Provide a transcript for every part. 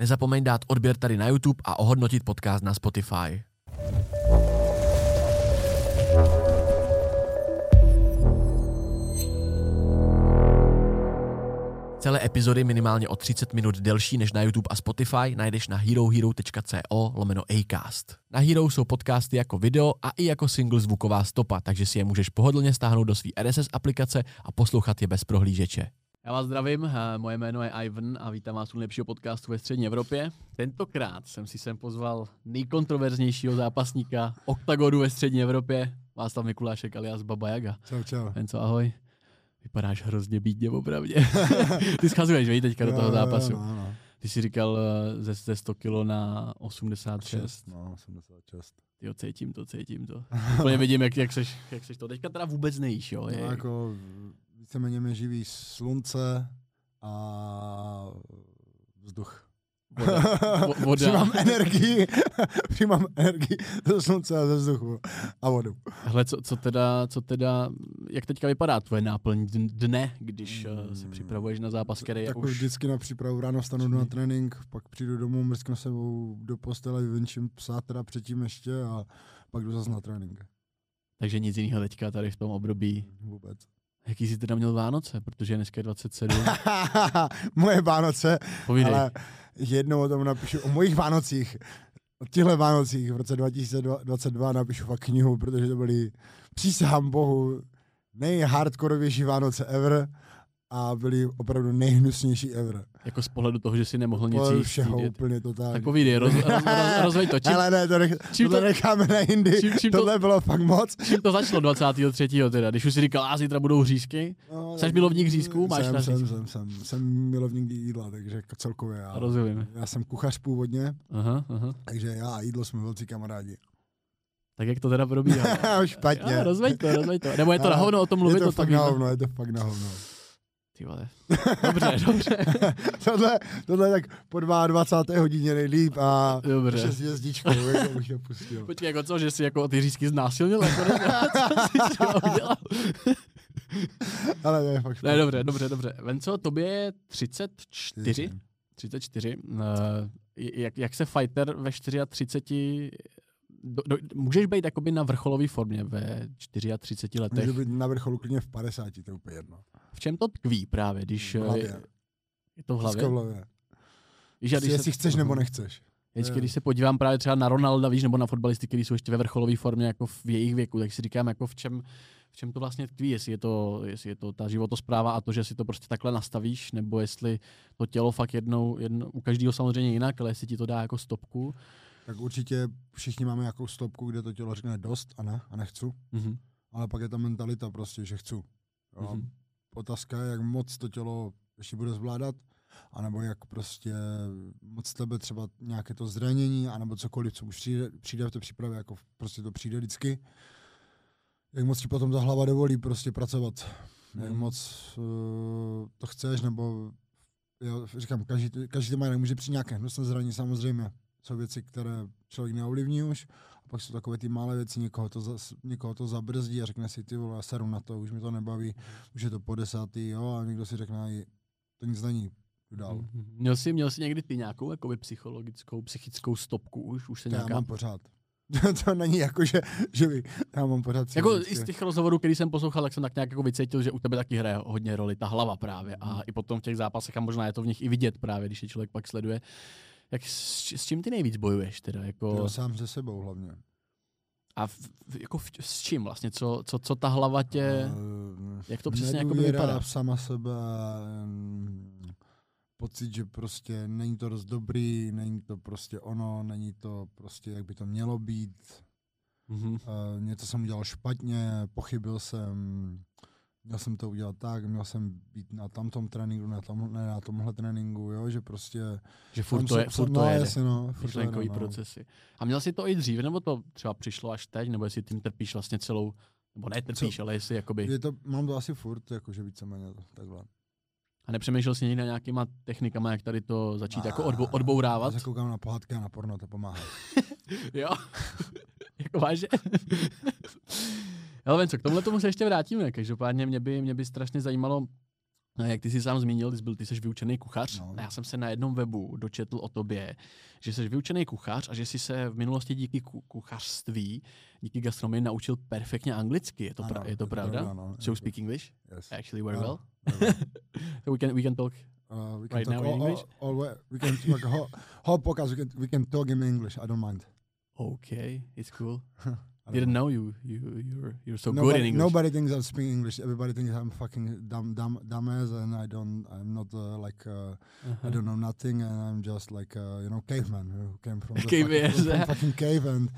Nezapomeň dát odběr tady na YouTube a ohodnotit podcast na Spotify. Celé epizody minimálně o 30 minut delší než na YouTube a Spotify najdeš na herohero.co lomeno Acast. Na Hero jsou podcasty jako video a i jako single zvuková stopa, takže si je můžeš pohodlně stáhnout do své RSS aplikace a poslouchat je bez prohlížeče. Já vás zdravím, eh, moje jméno je Ivan a vítám vás u nejlepšího podcastu ve střední Evropě. Tentokrát jsem si sem pozval nejkontroverznějšího zápasníka OKTAGONu ve střední Evropě, Václav Mikulášek alias Baba Jaga. Čau, čau. Enco, ahoj. Vypadáš hrozně bídně, opravdě. Ty schazuješ, vej, teďka do toho zápasu. No, no. Ty jsi říkal eh, ze, ze 100 kilo na 86. No, 86. Jo, cítím to, cítím to. Úplně vidím, jak, jak, seš, jak seš to. Teďka teda vůbec nejíš, jo? No, Je, jako víceméně mě živí slunce a vzduch. voda. Vo- voda. Přimám energii, přimám energii ze slunce a ze vzduchu a vodu. Hele, co, co, teda, co teda, jak teďka vypadá tvoje náplň dn- dne, když uh, se Mm. připravuješ na zápas, který je Tak už... vždycky na přípravu ráno vstanu Čili- na trénink, pak přijdu domů, mrsknu sebou do postele, vyvenčím psa teda předtím ještě a pak jdu zase na trénink. Takže nic jiného teďka tady v tom období. Vůbec. Jaký jsi teda měl Vánoce, protože dneska je 27. Moje Vánoce Povídej. Ale jednou o tom napíšu, o mojich Vánocích, o těchto Vánocích v roce 2022 napíšu fakt knihu, protože to byly, přísahám bohu, nejhardkorovější Vánoce ever a byly opravdu nejhnusnější ever. Jako z pohledu toho, že si nemohl nic jíst. všeho jít. úplně to tak. Tak povídej, roz, roz, roz, rozveď to. Čím, Ale ne, to, nech, čím to- necháme na jindy. čím- čím to- Tohle bylo fakt moc. čím to začalo 23. teda? Když už si říkal, a zítra budou hřízky? No, Jsi milovník řízků? Máš jsem, jsem, jsem, jsem, jsem milovník jídla, takže celkově já. Rozumím. Já jsem kuchař původně, Aha, aha. takže já a jídlo jsme velcí kamarádi. Tak jak to teda probíhá? Špatně. Já, rozveď to, rozveď to. Nebo je to na hovno o tom mluvit? je to o tom fakt na hovno, je to fakt na hovno. Ty vole. Dobře, dobře. tohle, tohle je tak po 22. hodině nejlíp a Dobře. ještě s jezdičkou, jako bych to pustil. Počkej, jako co, že jsi jako ty řízky znásilnil? Jako, ne, co jsi udělal? Ale ne, fakt Ne, dobře, dobře, dobře. Venco, tobě je 34? 34. Uh, jak, jak se fighter ve 34 do, do, můžeš být jakoby na vrcholové formě ve 34 letech. Může být na vrcholu klidně v 50, to je úplně jedno. V čem to tkví právě, když V hlavě. eh, je to v hlavě? v hlavě. Víš, když jestli se, chceš nebo nechceš. Vždycky, Jo. když se podívám právě třeba na Ronalda, víš, nebo na fotbalisty, kteří jsou ještě ve vrcholové formě jako v jejich věku, tak si říkám, jako v čem, v čem to vlastně tkví, jestli je to, jestli je to ta životospráva a to, že si to prostě takhle nastavíš, nebo jestli to tělo fakt jednou, jednou u každého samozřejmě jinak, ale jestli ti to dá jako stopku. Tak určitě všichni máme nějakou stopku, kde to tělo řekne dost a ne, a nechci. Mhm. Ale pak je ta mentalita prostě, že chci. Jo. Mhm. Otázka je, jak moc to tělo ještě bude zvládat, anebo jak prostě moc tebe třeba nějaké to zranění, anebo cokoliv, co už přijde, přijde v té přípravě, jako prostě to přijde vždycky. Jak moc ti potom ta hlava dovolí prostě pracovat. Jak Mhm. moc uh, to chceš, nebo já říkám, každý, každý má, nemůže přijít nějaké hnusné zranění samozřejmě. Jsou věci, které člověk neovlivní už, a pak jsou takové ty malé věci, někoho to, zas, někoho to zabrzdí a řekne si, ty vole, já seru na to, už mi to nebaví, už je to po desátý, jo, a někdo si řekne, "Ej, to nic není, dál. Mhm. Měl jsi, měl jsi někdy ty nějakou jakoby psychologickou, psychickou stopku už? Už se To já nějaká... mám pořád. to není jako, že, že by, já mám pořád Jako i z těch rozhovorů, který jsem poslouchal, tak jsem tak nějak jako vycítil, že u tebe taky hraje hodně roli ta hlava právě. A Mhm. i potom v těch zápasech, a možná je to v nich i vidět právě, když je člověk pak sleduje. Jak s, s čím ty nejvíc bojuješ teda? Jako, Jo, sám se sebou hlavně. a v, v, jako v, s čím vlastně? Co, co, co ta hlava tě... Eh, jak to přesně nedůvěra vypadá? v sama sebe, pocit, že prostě není to dost dobrý, není to prostě ono, není to prostě, jak by to mělo být. Mhm. Uh, něco jsem udělal špatně, pochybil jsem, měl jsem to udělat tak, měl jsem být na tamtom tréninku, ne, tam, ne na tomhle tréninku, jo, že prostě... Že furt to, se- je, furt no, to jede. jasně, no, furt to jede, no. procesy. A měl jsi to i dřív, nebo to třeba přišlo až teď, nebo jestli tím trpíš vlastně celou, nebo ne trpíš, ale jestli jakoby... Je to, mám to asi furt, jakože víceméně takhle. A nepřemýšlel jsi někdy na nějakýma technikama, jak tady to začít jako odbou, A- odbourávat? Já se koukám na pohádky a na porno, to pomáhá. Jo. jako vážně. Ale Venco, k tomuhle tomu se ještě vrátíme. Každopádně mě by, mě by strašně zajímalo, No, jak ty jsi sám zmínil, ty jsi, byl, ty jsi vyučený kuchař No. a já jsem se na jednom webu dočetl o tobě, že jsi vyučený kuchař a že jsi se v minulosti díky ku- kuchařství, díky gastronomii naučil perfektně anglicky. Je to, pra- Ano, je to pravda? no. So you speak English? Yes. Actually very Ano, well. very well. So we can, we can talk. Uh, we can Right talk now in all, English? All, all, way- we can a whole, whole podcast. We can we can talk in English. I don't mind. Okay, it's cool. I Didn't know you, you, you're, you're so nobody, good in English. Nobody thinks I speak English. Everybody thinks I'm fucking dumb, dumb, dumbass, and I don't. I'm not uh, like uh, I Uh-huh. don't know nothing, and I'm just like uh, you know caveman who came from the fucking, fucking cave and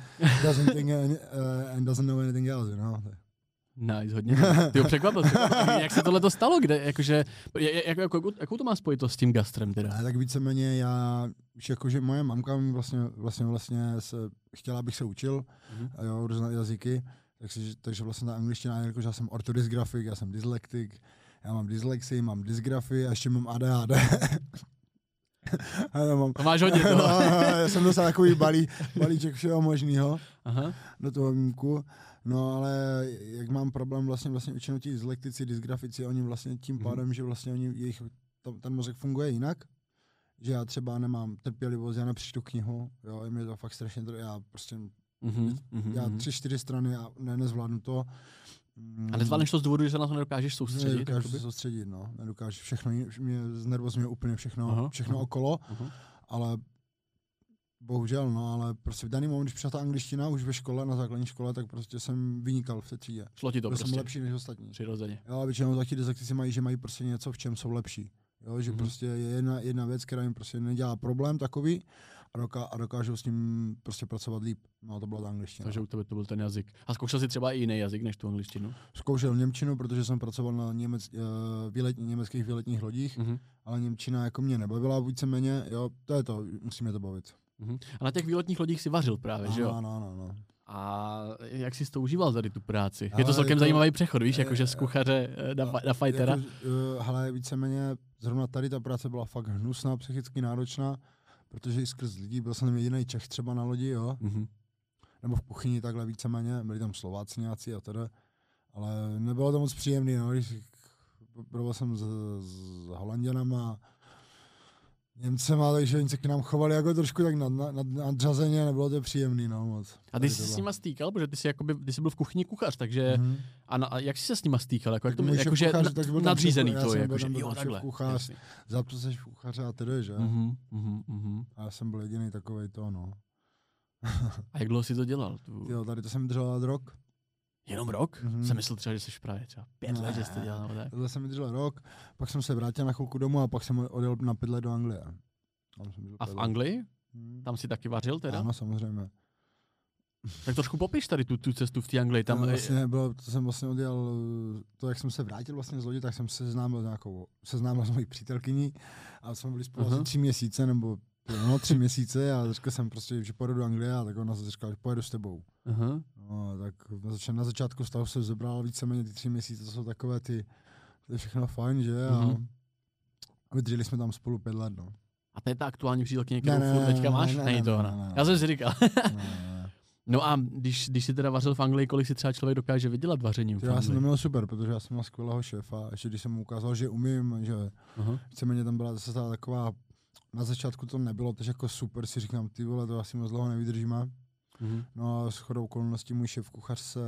doesn't think any, uh, and doesn't know anything else. You know. Nice, hodně. Ty ho překvapil. Jak se tohle to stalo? Kde, jakože, jak, jak, jako, jakou to má spojitost s tím gastrem teda? A tak víceméně já, víš, jakože moje mamka mi vlastně, vlastně, vlastně se, chtěla, abych se učil, Mhm. a jo, různé jazyky, takže, takže vlastně ta angličtina, jakože já jsem ortodysgrafik, já jsem dyslektik, já mám dyslexii, mám dysgrafii a ještě mám ADHD. a já mám, To máš hodně no, toho. já jsem dostal takový balí, balíček všeho možného do toho výjimku. No ale jak mám problém vlastně vlastně většinou ti dyslektici, dysgrafici, oni vlastně tím Mhm. pádem, že vlastně oni, jejich, tam, ten mozek funguje jinak, že já třeba nemám trpělivost, já nepřečtu knihu, jo, je mi to fakt strašně, já prostě, Mhm, mhm, já mhm. tři, čtyři strany, já ne, nezvládnu to. Mm, A nezvládneš to z důvodu, že se na to nedokážeš soustředit? Nedokážu se soustředit, no, nedokážu všechno, mě znervozňuje úplně všechno, Aha, všechno aha. okolo, Aha. ale bohužel, no, ale prostě v daný moment, když přišla ta angličtina už ve škole, na základní škole, tak prostě jsem vynikal v té třídě. Šlo ti to Byl jsem prostě. lepší než ostatní. Přirozeně. Jo, a většinou taky dyslektici mají, že mají prostě něco, v čem jsou lepší. Jo, že Mhm. prostě je jedna, jedna věc, která jim prostě nedělá problém takový a, doká, a dokážou s ním prostě pracovat líp. No, to byla ta angličtina. Takže u tebe to byl ten jazyk. A zkoušel jsi třeba i jiný jazyk než tu angličtinu? Zkoušel Němčinu, protože jsem pracoval na němec, uh, výlet, německých výletních lodích, Mhm. ale Němčina jako mě nebavila víceméně, jo, to je to, musíme to bavit. Mhm. A na těch výletních lodích si vařil právě, že jo? Ano, ano, ano. A jak jsi to užíval tady tu práci? Ale je to celkem jako- zajímavý přechod, víš, eh, jakože z kuchaře eh, na, fa- na fightera. Jako, uh, hele, víceméně zrovna tady ta práce byla fakt hnusná, psychicky náročná, protože i skrz lidí, byl jsem jediný Čech třeba na lodi, jo, Mhm. nebo v kuchyni takhle víceméně, byli tam Slováci nějací a teda, ale nebylo to moc příjemný, no, když jsem s, s Holanděnama, Němcema, takže oni se k nám chovali jako trošku tak nad, nad, nadřazeně, nebylo to příjemný, no moc. A ty jsi to s nima stýkal, protože ty jsi, jakoby, ty jsi byl v kuchyni kuchař, takže... Mhm. A, na, a jak jsi se s nima stýkal? Jako, jak to, můj jakože šéfkuchař, na, tak byl nadřízený byl jakože, tam- byl jo, takhle. Jasně. Za to seš kuchaře a tedy, že? Mhm, mhm, mhm. A já jsem byl jediný takovej to, no. A jak dlouho jsi to dělal? Tu... Jo, tady to jsem držel rok. Jenom rok? Mhm. Jsem myslel třeba, že jsi právě třeba pět let, že jsi to Ne. dělal. Nebo tak. Tohle jsem držel rok, pak jsem se vrátil na chvilku domů a pak jsem odjel na pět let do Anglie. Tam jsem žil A v. Anglii? Hmm. Tam si taky vařil teda? Ano, samozřejmě. Tak trošku popiš tady tu, tu cestu v té Anglii. Tam, eh, vlastně bylo, to jsem vlastně odjel, to jak jsem se vrátil vlastně z lodi, tak jsem se seznámil s nějakou, seznámil s mojí přítelkyní a jsme byli spolu asi tři měsíce, nebo no, tři měsíce a řekl jsem prostě, že pojedu do Anglie a tak ona se říkala, že pojedu s tebou. Aha. No, tak na, zač- na začátku vztahu jsem zebral víceméně ty tři měsíce, to jsou takové ty, to je všechno fajn, že? A Mhm. vydrželi jsme tam spolu pět let, no. A to je ta aktuální přítelkyně, Ne, kterou ne, furt ne, teďka ne, máš? ne, Není ne, to ne, ona. ne, ne. Já jsem si říkal. Ne, ne. no a když, když jsi teda vařil v Anglii, kolik si třeba člověk dokáže vydělat vařením já jsem to měl super, protože já jsem měl skvělého šéfa, ještě když jsem mu ukázal, že umím, že Aha. víceméně tam byla zase ta taková, na začátku to nebylo, takže jako super si říkám, ty vole, to asi moc dlouho nevydržíme. Mhm. No a s chodou okolností můj šéf kuchař se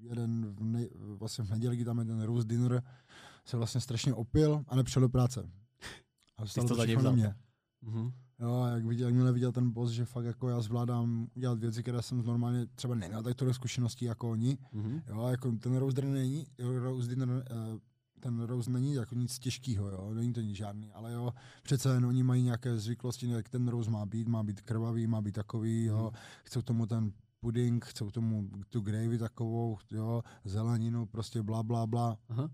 jeden v ne, vlastně v neděli, tam je ten roast dinner, se vlastně strašně opil a nepřišel do práce. A stalo to všechno na mě. Mhm. Jo, a jak viděl, jakmile viděl ten boss, že fakt jako já zvládám dělat věci, které jsem normálně třeba neměl tak tolik zkušeností jako oni. Mhm. Jo, jako ten roast dinner není, roast dinner, eh, ten roast není jako nic těžkého, jo, není to nic žádný, ale jo, přece jen oni mají nějaké zvyklosti, jak ten roast má být, má být krvavý, má být takový, jo, Mhm. chcou tomu ten puding, chcou tomu tu gravy takovou, jo, zeleninu, prostě bla, bla, bla. Aha.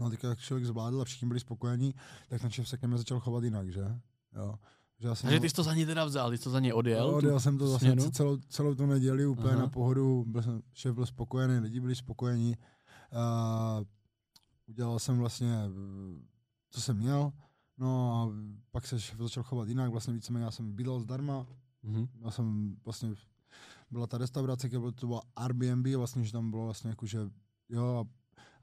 No a teď jak člověk zvládl a všichni byli spokojení, tak ten šéf se ke mně začal chovat jinak, že? Jo. Že já jsem Takže ty jsi to za něj teda vzal, ty jsi to za něj odjel? Jo, tu odjel jsem to vlastně směnu? celou, celou tu neděli úplně Aha. na pohodu, byl jsem, šéf byl spokojený, lidi byli spokojení. Uh, udělal jsem vlastně, eh, co jsem měl, no a pak se začal chovat jinak, vlastně víceméně já jsem bydlel zdarma, Mhm. já jsem vlastně, byla ta restaurace, která to byla Airbnb, vlastně, že tam bylo vlastně jako, že jo, a,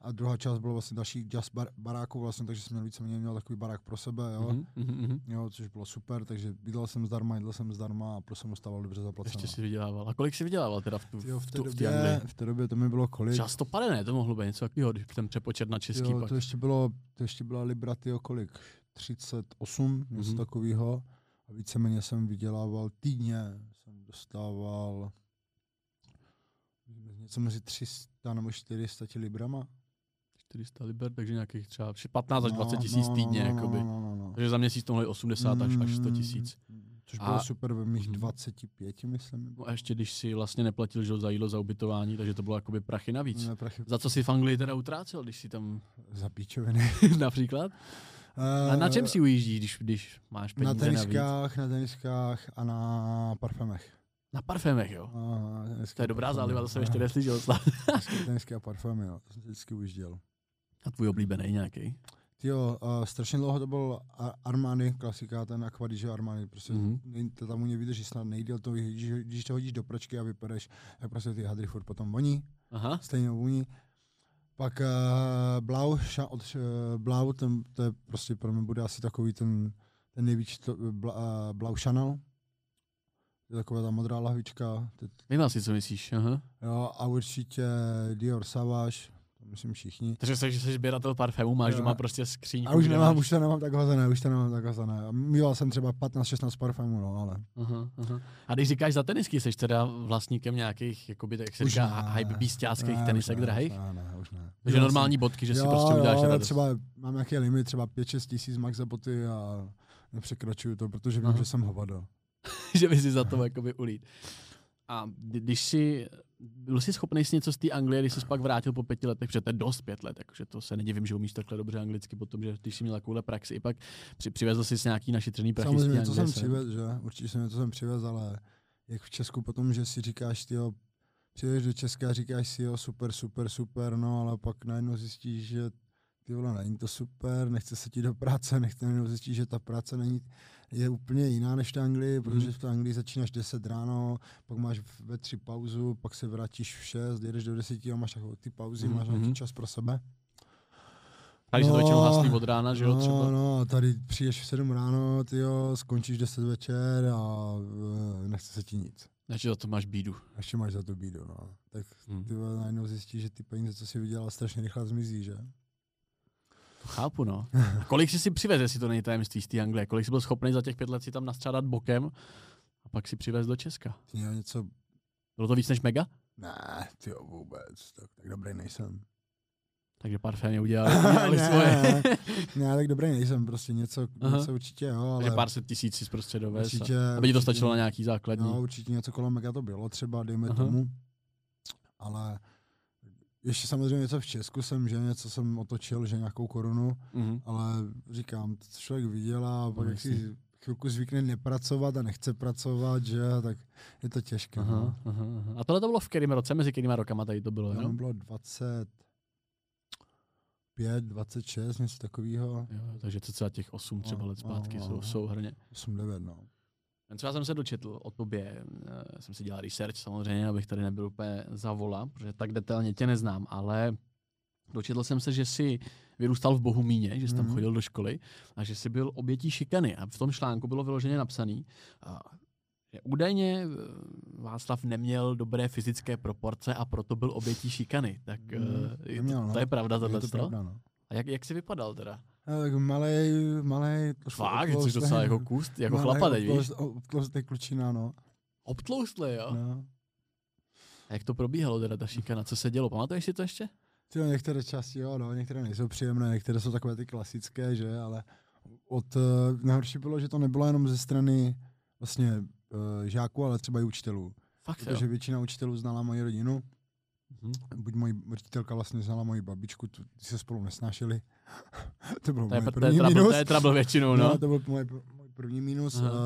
a druhá část byla vlastně další just bar, baráků vlastně, takže jsem měl víceméně měl takový barák pro sebe, jo. Mhm, mhm, mhm. Jo, což bylo super, takže bydlel jsem zdarma, jedl jsem zdarma a jsem dostával dobře zaplaceno. Ještě si vydělával. A kolik si vydělával teda v, tu, Tyjo, v, té tu, v té době, v té době to mi bylo kolik? Třeba 150, ne? To mohlo být něco takového, když ten přepočet na český Jo, pak. to ještě bylo, to ještě byla Libra, tyjo, kolik? 38, něco Mhm. takového. A víceméně jsem vydělával týdně, jsem dostával něco mezi 300 nebo 400 ti librama. 400 liber, takže nějakých třeba 15 až No, 20 tisíc no, týdně. no, jakoby. No, no, no, no. Takže za měsíc to mohlo 80 až, až 100 tisíc. Mm, Což A- bylo super ve mých Mhm. 25, myslím. No a ještě když si vlastně neplatil že, za jídlo, za ubytování, takže to bylo jakoby prachy navíc. Ne, prachy, Za co si v Anglii teda utrácel, když si tam za píčoviny. například? A na čem si ujíždíš, když, když máš peníze Na navíc? teniskách, na teniskách a na parfémech. Na parfémech, jo. A, tenisky To je a dobrá parfémy. záliva, to jsem ještě A, neslyšel. tenisky- Tenisky a parfémy, jo. To jsem vždycky ujížděl. A tvůj oblíbený nějaký? Jo, uh, strašně dlouho to byl Ar- Armani, klasika, ten Aqua že Armani, prostě Mhm. mm-hmm. to tam u něj vydrží snad nejdél to, když, když to hodíš do pračky a vypereš, tak prostě ty hadry furt potom voní, Aha. stejnou vůní. Pak uh, Blau, ša, od uh, Blau, ten, to je prostě pro mě bude asi takový ten, ten nejvíc to, bla, uh, Blau Chanel. Je taková ta modrá lahvička. Vím asi, co myslíš. Aha. jo, a určitě Dior Savage, myslím všichni. Takže jsi, že jsi sběratel parfému, máš Jo. doma prostě skříňku. A už nemám, už to nemám tak hozené, už to nemám tak hozené. Mýval jsem třeba 15-16 parfémů, no, ale Aha, aha. A když říkáš za tenisky, jsi teda vlastníkem nějakých, jakoby, jak se říká, hype beastáckých Ne, tenisek ne, drahých? Ne, ne, už ne. Takže normální bodky, že si jo, prostě uděláš jo, třeba mám nějaký limit, třeba 5-6 tisíc max za boty a nepřekračuju to, protože vím, Aha. že jsem hovado. že by si za to jakoby ulít. A kdy- když si, byl jsi schopný si něco z té Anglie, když jsi pak vrátil po pěti letech, protože to je dost pět let, takže to se nedivím, že umíš takhle dobře anglicky, potom, že když jsi měl takovouhle praxi, i pak při, přivezl jsi nějaký našetřený prachy Samozřejmě, to jsem přivez, že? Určitě jsem to jsem přivez, ale jak v Česku potom, že si říkáš, ty přijdeš do Česka a říkáš si, jo, super, super, super, no, ale pak najednou zjistíš, že ty vole, není to super, nechce se ti do práce, nechce najednou zjistíš, že ta práce není, je úplně jiná než v Anglii, protože v té Anglii začínáš 10 ráno, pak máš v- ve tři pauzu, pak se vrátíš v 6, jedeš do 10 a máš takové ty pauzy, Mhm, máš nějaký mhm. čas pro sebe. Takže to No, většinou haslí od rána, že jo, no, třeba. No, a tady přijdeš v 7 ráno, tyjo, skončíš 10 večer a eh, nechce se ti nic. Takže za to máš bídu. A Ještě máš za to bídu, no. Tak Hmm. ty vole, najednou zjistíš, že ty peníze, co si vydělal, strašně rychle zmizí, že? Chápu, no. A kolik jsi si přivez, jestli to není tajemství z té Anglie? Kolik jsi byl schopný za těch pět let si tam nastřádat bokem a pak si přivez do Česka? Ty měl něco, Bylo to víc než mega? ne, ty vůbec, tak, tak dobrý nejsem. Takže parfémy udělali, udělali svoje. ne, ne, tak dobrý nejsem, prostě něco, Aha. něco určitě, jo, ale Takže pár set tisíc si prostě dovez. určitě, a- Aby ti to stačilo na nějaký základní. No, určitě něco kolem mega to bylo třeba, dejme Aha. tomu. Ale ještě samozřejmě něco v Česku jsem, že něco jsem otočil, že nějakou korunu, Mhm. ale říkám, to člověk vydělá a pak No, jak si chvilku zvykne nepracovat a nechce pracovat, že tak je to těžké. Aha, No. aha, aha. A tohle to bylo v kterým roce? Mezi kterýma rokama tady to bylo, jenom? bylo 25, 26, něco takového. Jo, takže cca těch 8 třeba No, let zpátky no, jsou, no. souhrně. 8, 9, no. Co já jsem se dočetl o tobě, eh, jsem si dělal research samozřejmě, abych tady nebyl úplně za vola, protože tak detailně tě neznám, ale dočetl jsem se, že jsi vyrůstal v Bohumíně, že jsi tam Mhm. chodil do školy a že jsi byl obětí šikany. A v tom článku bylo vyloženě napsaný, že údajně eh, Václav neměl dobré fyzické proporce a proto byl obětí šikany. Tak je neměl, to, no. to je pravda Je tohle. to pravda, no. A jak, jak jsi vypadal teda? Malej, malej, Fakt, jsi docela jako kůst, jako malej, chlapa teď, víš? obtloust- Obtloustý klučina, no. Obtloustlý, jo? no. A jak to probíhalo teda ta šikana, co se dělo? Pamatuješ si to ještě? Ty jo, některé části, jo, no, některé nejsou příjemné, některé jsou takové ty klasické, že, ale od, uh, nejhorší bylo, že to nebylo jenom ze strany vlastně uh, žáků, ale třeba i učitelů. Fakt jo. Protože většina učitelů znala moji rodinu, Mhm. buď moji učitelka vlastně znala moji babičku, ty se spolu nesnášeli. to bylo To je, moje to, je první minus. to je trouble většinou, no. No, to byl můj, můj první minus. Aha. Uh,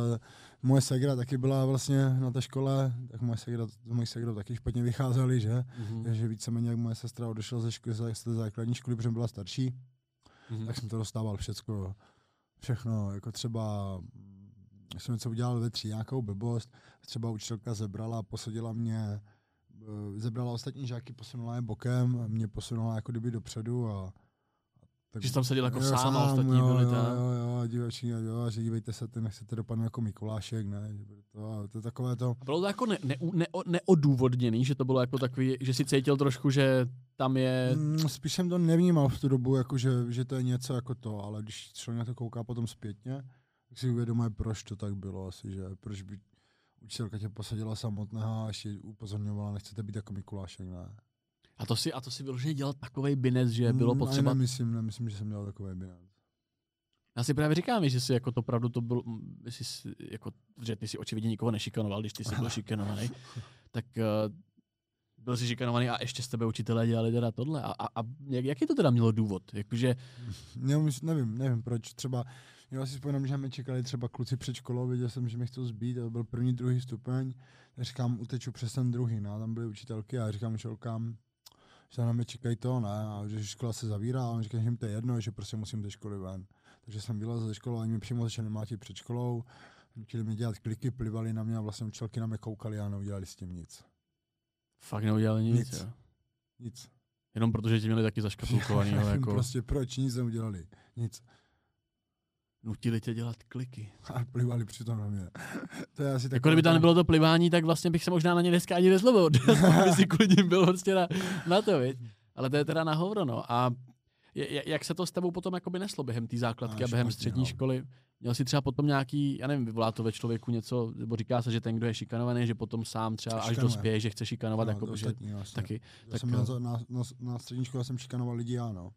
moje segra taky byla vlastně na té škole, tak moje segra, moje segra taky špatně vycházeli, že? Mhm. Takže víceméně, jak moje sestra odešla ze, školy, z té základní školy, protože byla starší, Mhm. tak jsem to dostával všecko, všechno, jako třeba jsem něco udělal ve tří, nějakou blbost, třeba učitelka zebrala, posadila mě eh, zebrala ostatní žáky, posunula je bokem, a mě posunula jako kdyby dopředu a tak, že jsi tam seděl jako jo, sám a ostatní jo, byli tam. Jo, jo, jo, divační, jo, že dívejte se, ty nechcete dopadnout jako Mikulášek, ne, to, to, je takové to. Bylo to jako ne, ne, ne, neodůvodněný, že to bylo jako takový, že si cítil trošku, že tam je... Mm, spíš jsem to nevnímal v tu dobu, jako že, že to je něco jako to, ale když člověk na to kouká potom zpětně, tak si uvědomuje, proč to tak bylo asi, že proč by učitelka tě posadila samotného a ještě upozorňovala, nechcete být jako Mikulášek, ne. A to si, a to si vyloženě dělal takový binec, že bylo mm, potřeba... Nemyslím, nemyslím, že jsem dělal takový binec. Já si právě říkám, že si jako to pravdu to byl, jsi, jako, že ty si očividně nikoho nešikanoval, když ty jsi byl šikanovaný, tak uh, byl jsi šikanovaný a ještě z tebe učitelé dělali teda tohle. A, a, a jak, jaký to teda mělo důvod? Jakože... Já nevím, nevím proč. Třeba, já si vzpomínám, že mě čekali třeba kluci před školou, viděl jsem, že mě chcou zbít, a to byl první, druhý stupeň. Já říkám, uteču přes ten druhý, no, tam byly učitelky a já říkám učitelkám, že na mě čekají to, ne, a že škola se zavírá, a on říká, že jim to je jedno, že prostě musím ze školy ven. Takže jsem vylezl ze školy, oni mě přímo začali mlátit před školou, chtěli mi dělat kliky, plivali na mě a vlastně učitelky na mě koukali a neudělali s tím nic. Fakt neudělali nic, nic. Jo? Nic. Jenom protože ti měli taky zaškatulkovaný. jako... Prostě proč nic neudělali? Nic. Nutili tě dělat kliky. A plivali přitom na mě. to je asi jako kdyby tam nebylo to plivání, tak vlastně bych se možná na ně dneska ani nezlobil. by si kvůli ním byl prostě na, na to, viď? Ale to je teda na hovno, no. A jak se to s tebou potom jakoby neslo během té základky a, a během střední no. školy? Měl jsi třeba potom nějaký, já nevím, vyvolá to ve člověku něco, nebo říká se, že ten, kdo je šikanovaný, že potom sám třeba Šikanuje. až dospěje, že chce šikanovat, no, jako, že vlastně. taky. Já tak, jsem na, na, na, na, střední škole jsem šikanoval lidi, ano.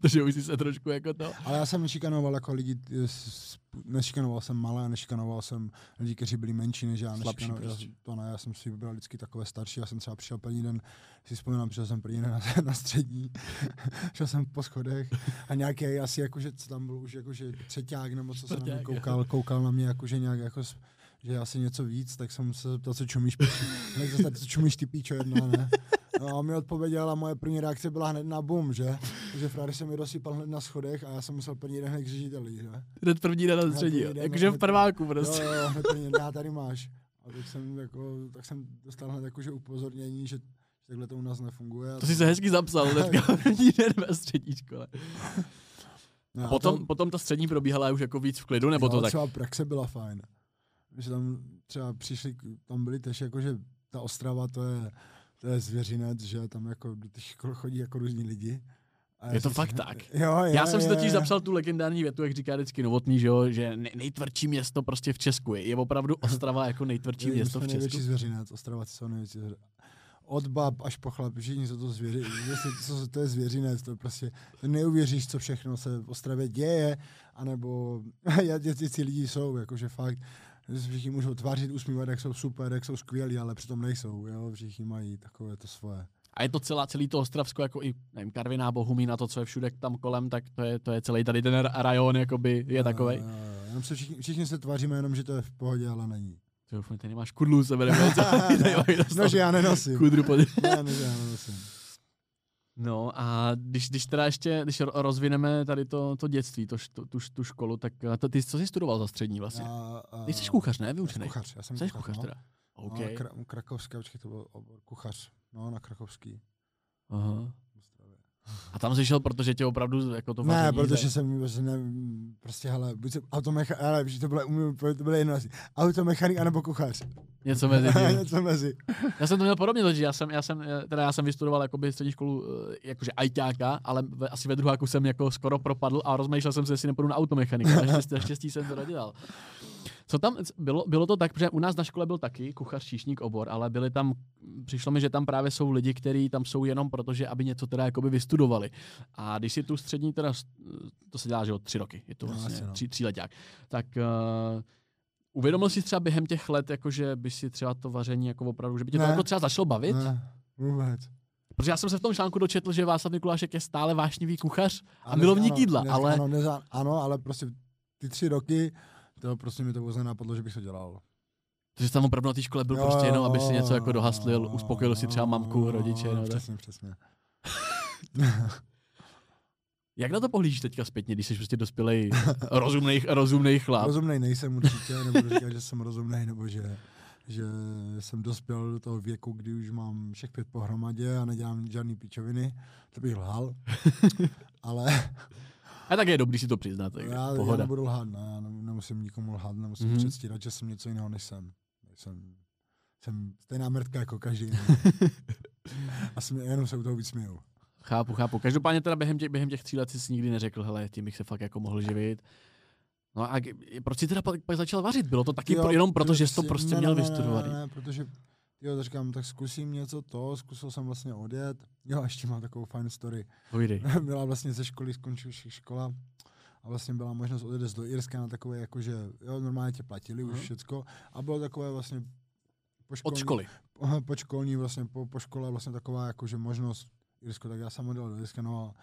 Protože už jsi se trošku jako to. Ale já jsem šikanoval jako lidi, nešikanoval jsem malé, nešikanoval jsem lidi, kteří byli menší než já. Slabší prostě. to ne, já jsem si vybral vždycky takové starší, já jsem třeba přišel první den, si vzpomínám, že jsem první den na, na střední, šel jsem po schodech a nějaký asi jakože, co tam byl už jakože třeťák nebo co se na mě koukal, koukal na mě jakože nějak jako že asi něco víc, tak jsem se zeptal, co čumíš, hned co čumíš ty píčo jedna, ne? No a mi odpověděl a moje první reakce byla hned na bum, že? Takže Frary se mi rozsypal hned na schodech a já jsem musel první den hned k řediteli, že? Hned první den na středí, jakože v prváku prostě. Jo, jo, hned první den, tady máš. A tak jsem, jako, tak jsem dostal hned jakože upozornění, že takhle to u nás nefunguje. To jsi se hezky zapsal, hnedka první den ve střední škole. No, a potom, to... potom ta střední probíhala už jako víc v klidu, nebo jo, to tak? třeba praxe byla fajn. Že tam třeba přišli, tam byli tež jako, že ta Ostrava to je, to je zvěřinec, že tam jako do těch škol chodí jako různí lidi. A je to fakt tak. Jo, je, Já jsem si totiž je. zapsal tu legendární větu, jak říká vždycky Novotný, že, jo, že nejtvrdší město prostě v Česku je. Je opravdu Ostrava jako nejtvrdší je, město v Česku. největší zvěřinec, Ostrava jsou největší zvěřinec. Od bab až po chlap, všichni jsou to zvěři, co, to je zvěřinec, to prostě, neuvěříš, co všechno se v Ostravě děje, anebo ty lidi jsou, jakože fakt, všichni můžou tvářit, usmívat, jak jsou super, jak jsou skvělí, ale přitom nejsou, jo? všichni mají takové to svoje. A je to celá, celý to Ostravsko, jako i nevím, Karviná, Bohumína, to, co je všude tam kolem, tak to je, to je celý tady ten rajon, jakoby je takový. Jenom se všichni, všichni se tváříme jenom, že to je v pohodě, ale není. Ty, ty nemáš kudlu sebe, nebo No, že já nenosím. Kudru pod... ne, ne, já nenosím. No a když, když teda ještě, když rozvineme tady to, to dětství, to, tu, tu, tu školu, tak to, ty co jsi studoval za střední vlastně? Já, uh, ty jsi kuchař, ne? Vyučený. Kuchař, já jsem jsi kuchař, kuchař no. teda. Okay. No, kra- krakovské, počkej, to byl obor, kuchař, no, na krakovský. Aha. A tam jsi šel, protože tě opravdu jako to Ne, protože jsem prostě, ne, prostě hele, buď jsem automechanik, ale to bylo, to bylo jedno asi, automechanik anebo kuchař. Něco mezi tím. Něco mezi. Já jsem to měl podobně, takže já jsem, já jsem, teda já jsem vystudoval jakoby střední školu eh, jakože ajťáka, ale ve, asi ve druháku jsem jako skoro propadl a rozmýšlel jsem se, jestli nepůjdu na automechanika. Naštěstí, naštěstí jsem to dodělal. Co tam bylo, bylo to tak, protože u nás na škole byl taky kuchař, číšník obor, ale byli tam, přišlo mi, že tam právě jsou lidi, kteří tam jsou jenom proto, že aby něco teda jakoby vystudovali. A když si tu střední teda, to se dělá, že od tři roky, je to no, vlastně no, tří, tříleták, tak uh, uvědomil jsi třeba během těch let, jako že by si třeba to vaření jako opravdu, že by tě ne. to jako třeba začalo bavit? Ne, vůbec. Protože já jsem se v tom článku dočetl, že Václav Mikulášek je stále vášnivý kuchař a, a milovník ano, jídla, ale... Ano, neza, ano, ale prostě ty tři roky to prostě mi to vůbec nenapadlo, že bych to dělal. Takže jsi tam opravdu na té škole byl jo, prostě jenom, aby si něco jako dohaslil, uspokojil si třeba mamku, rodiče. No, přesně, přesně. Jak na to pohlížíš teďka zpětně, když jsi prostě dospělej rozumnej, rozumnej chlap? Rozumnej nejsem určitě, nebo říkat, že jsem rozumnej, nebo že že jsem dospěl do toho věku, kdy už mám všech pět pohromadě a nedělám žádný pičoviny, to bych lhal. Ale A tak je dobrý si to přiznat, tak já, já pohoda. nebudu lhát, ne, já ne- nemusím nikomu lhát, nemusím Mhm. mm-hmm. předstírat, že jsem něco jiného, než jsem. Jsem, jsem stejná mrtka jako každý a jsem, jenom se u toho víc směju. Chápu, chápu. Každopádně teda během těch, během těch tří let jsi si nikdy neřekl, hele, tím bych se fakt jako mohl živit. No a proč jsi teda pak, pak začal vařit? Bylo to taky Jo, pro, jenom proto, že jsi to prostě ne, měl ne, ne, vystudovaný? Ne, ne, protože jo, tak říkám, tak zkusím něco to, zkusil jsem vlastně odjet. Jo, a ještě mám takovou fajn story. Povídej. byla vlastně ze školy, skončil škola a vlastně byla možnost odjet do Irska na takové, jakože, jo, normálně tě platili Mhm. už všecko a bylo takové vlastně po Od školy. Aha, po školní, vlastně po, po škole vlastně taková jakože možnost Irsko, tak já jsem odjel do Irska, no a,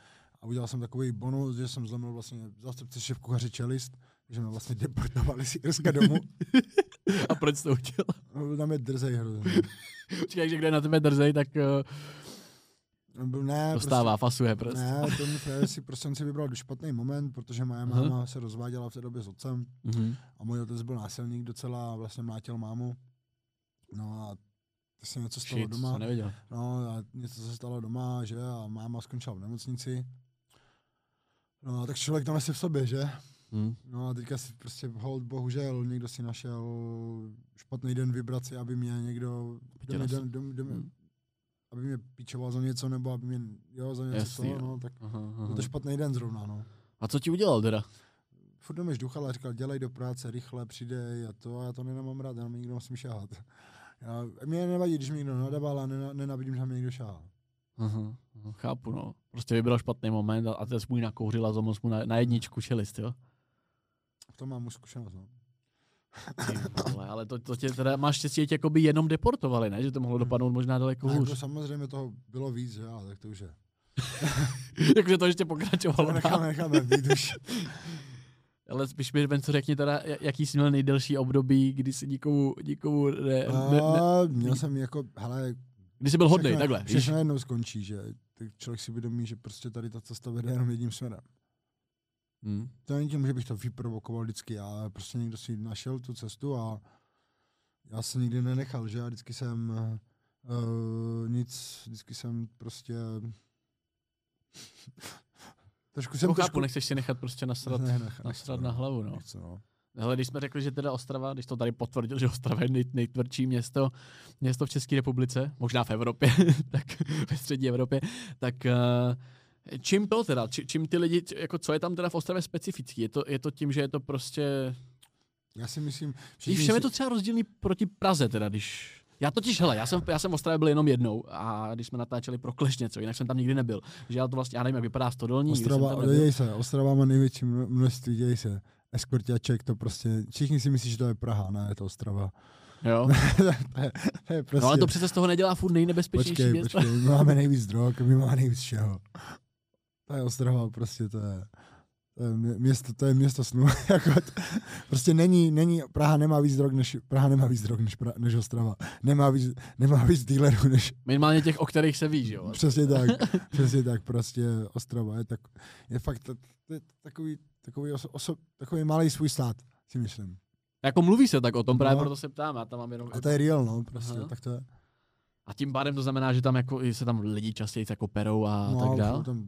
a udělal jsem takový bonus, že jsem zlomil vlastně zástupce šéf kuchaři čelist, že mě vlastně deportovali z Irska domů. A proč to udělal? Byl tam je drzej hrozně. Čekaj, že kde je na tebe drzej, tak uh, Byl, ne, dostává, fasuje prostě, prostě. ne, ten frajer si prostě si vybral špatný moment, protože moje Aha. máma se rozváděla v té době s otcem Mhm. a můj otec byl násilník docela a vlastně mlátil mámu. No a to se něco stalo Shit, doma. to nevěděl. No a něco se stalo doma, že a máma skončila v nemocnici. No a tak člověk tam asi v sobě, že? Hm. No a teďka si prostě hold, bohužel, někdo si našel špatný den vybrat si, aby mě někdo, Tě do, nas- do, do, do, Hm. aby mě píčoval za něco, nebo aby mě, jo, za něco Jasný, to, no, tak Aha, aha. to špatný den zrovna, no. A co ti udělal teda? Furt do mě žduchal a říkal, dělej do práce, rychle, přidej a to, a já to nemám rád, já na mě někdo musím šáhat. Já, mě nevadí, když mě někdo nadával a nenávidím, že mě někdo šáhá. Aha, aha, chápu, no. Prostě vybral špatný moment a, a ten svůj nakouřil a zoml mu na, na jedničku čelist, jo? V tom mám už zkušenost, no. Vole, ale to, to tě teda, máš štěstí, že tě jakoby jenom deportovali, ne? Že to mohlo dopadnout možná daleko A hůř. jako samozřejmě toho bylo víc, že? ale tak to už je. Jakože to ještě pokračovalo. To necháme, necháme být už. Ale spíš mi ven, co řekni teda, ja- jaký jsi měl nejdelší období, kdy jsi nikomu, nikomu ne, ne, ne, A měl jsem jako, hele, kdy jsi byl hodnej, všechno- takhle? Všechno jednou skončí, že tak člověk si uvědomí, že prostě tady ta cesta vede jenom jedním směrem. Hm. To není tím, že bych to vyprovokoval vždycky, ale prostě někdo si našel tu cestu a já se nikdy nenechal, že já vždycky jsem uh, nic, vždycky jsem prostě trošku jsem chápu, trošku... nechceš si nechat prostě nasrat, Ne, nech- nasrat nechci, na no. hlavu, no. Nechci, no. Hele, když jsme řekli, že teda Ostrava, když to tady potvrdil, že Ostrava je nej, nejtvrdší město, město v České republice, možná v Evropě, tak ve střední Evropě, tak uh, čím to teda, či, čím ty lidi, jako co je tam teda v Ostravě specifický? Je to, je to tím, že je to prostě, Já si myslím... všichni všem je to třeba rozdílný proti Praze teda, když já totiž, hele, já jsem, já jsem v Ostravě byl jenom jednou a když jsme natáčeli pro Kleš něco, jinak jsem tam nikdy nebyl. Že já to vlastně, já nevím, jak vypadá stodolní, Ostrava, děj se, Ostrava má největší mno- množství, děj se. Eskortiaček, to prostě, všichni si myslí, že to je Praha, ne, je to Ostrava. Jo? to, je, to je prostě, No ale to přece z toho nedělá furt nejnebezpečnější počkej, město. počkej, my máme nejvíc drog, my máme nejvíc všeho. To je Ostrava, prostě to je, to je mě- město, to je město snů. jako prostě není, není, Praha nemá víc drog než, Praha nemá víc drog než, pra, než Ostrava. Nemá víc, nemá víc dealerů než, Minimálně těch, o kterých se ví, že jo? Přesně tak, přesně tak, prostě Ostrava je, tak, je fakt to, to je takový, takový, oso, oso, takový malý svůj stát, si myslím. Jako mluví se tak o tom, právě No. proto se ptám, já tam mám jenom... A to je real, no, prostě, Aha. tak to je. A tím pádem to znamená, že tam jako se tam lidi častěji jako perou a no, tak dál? Tam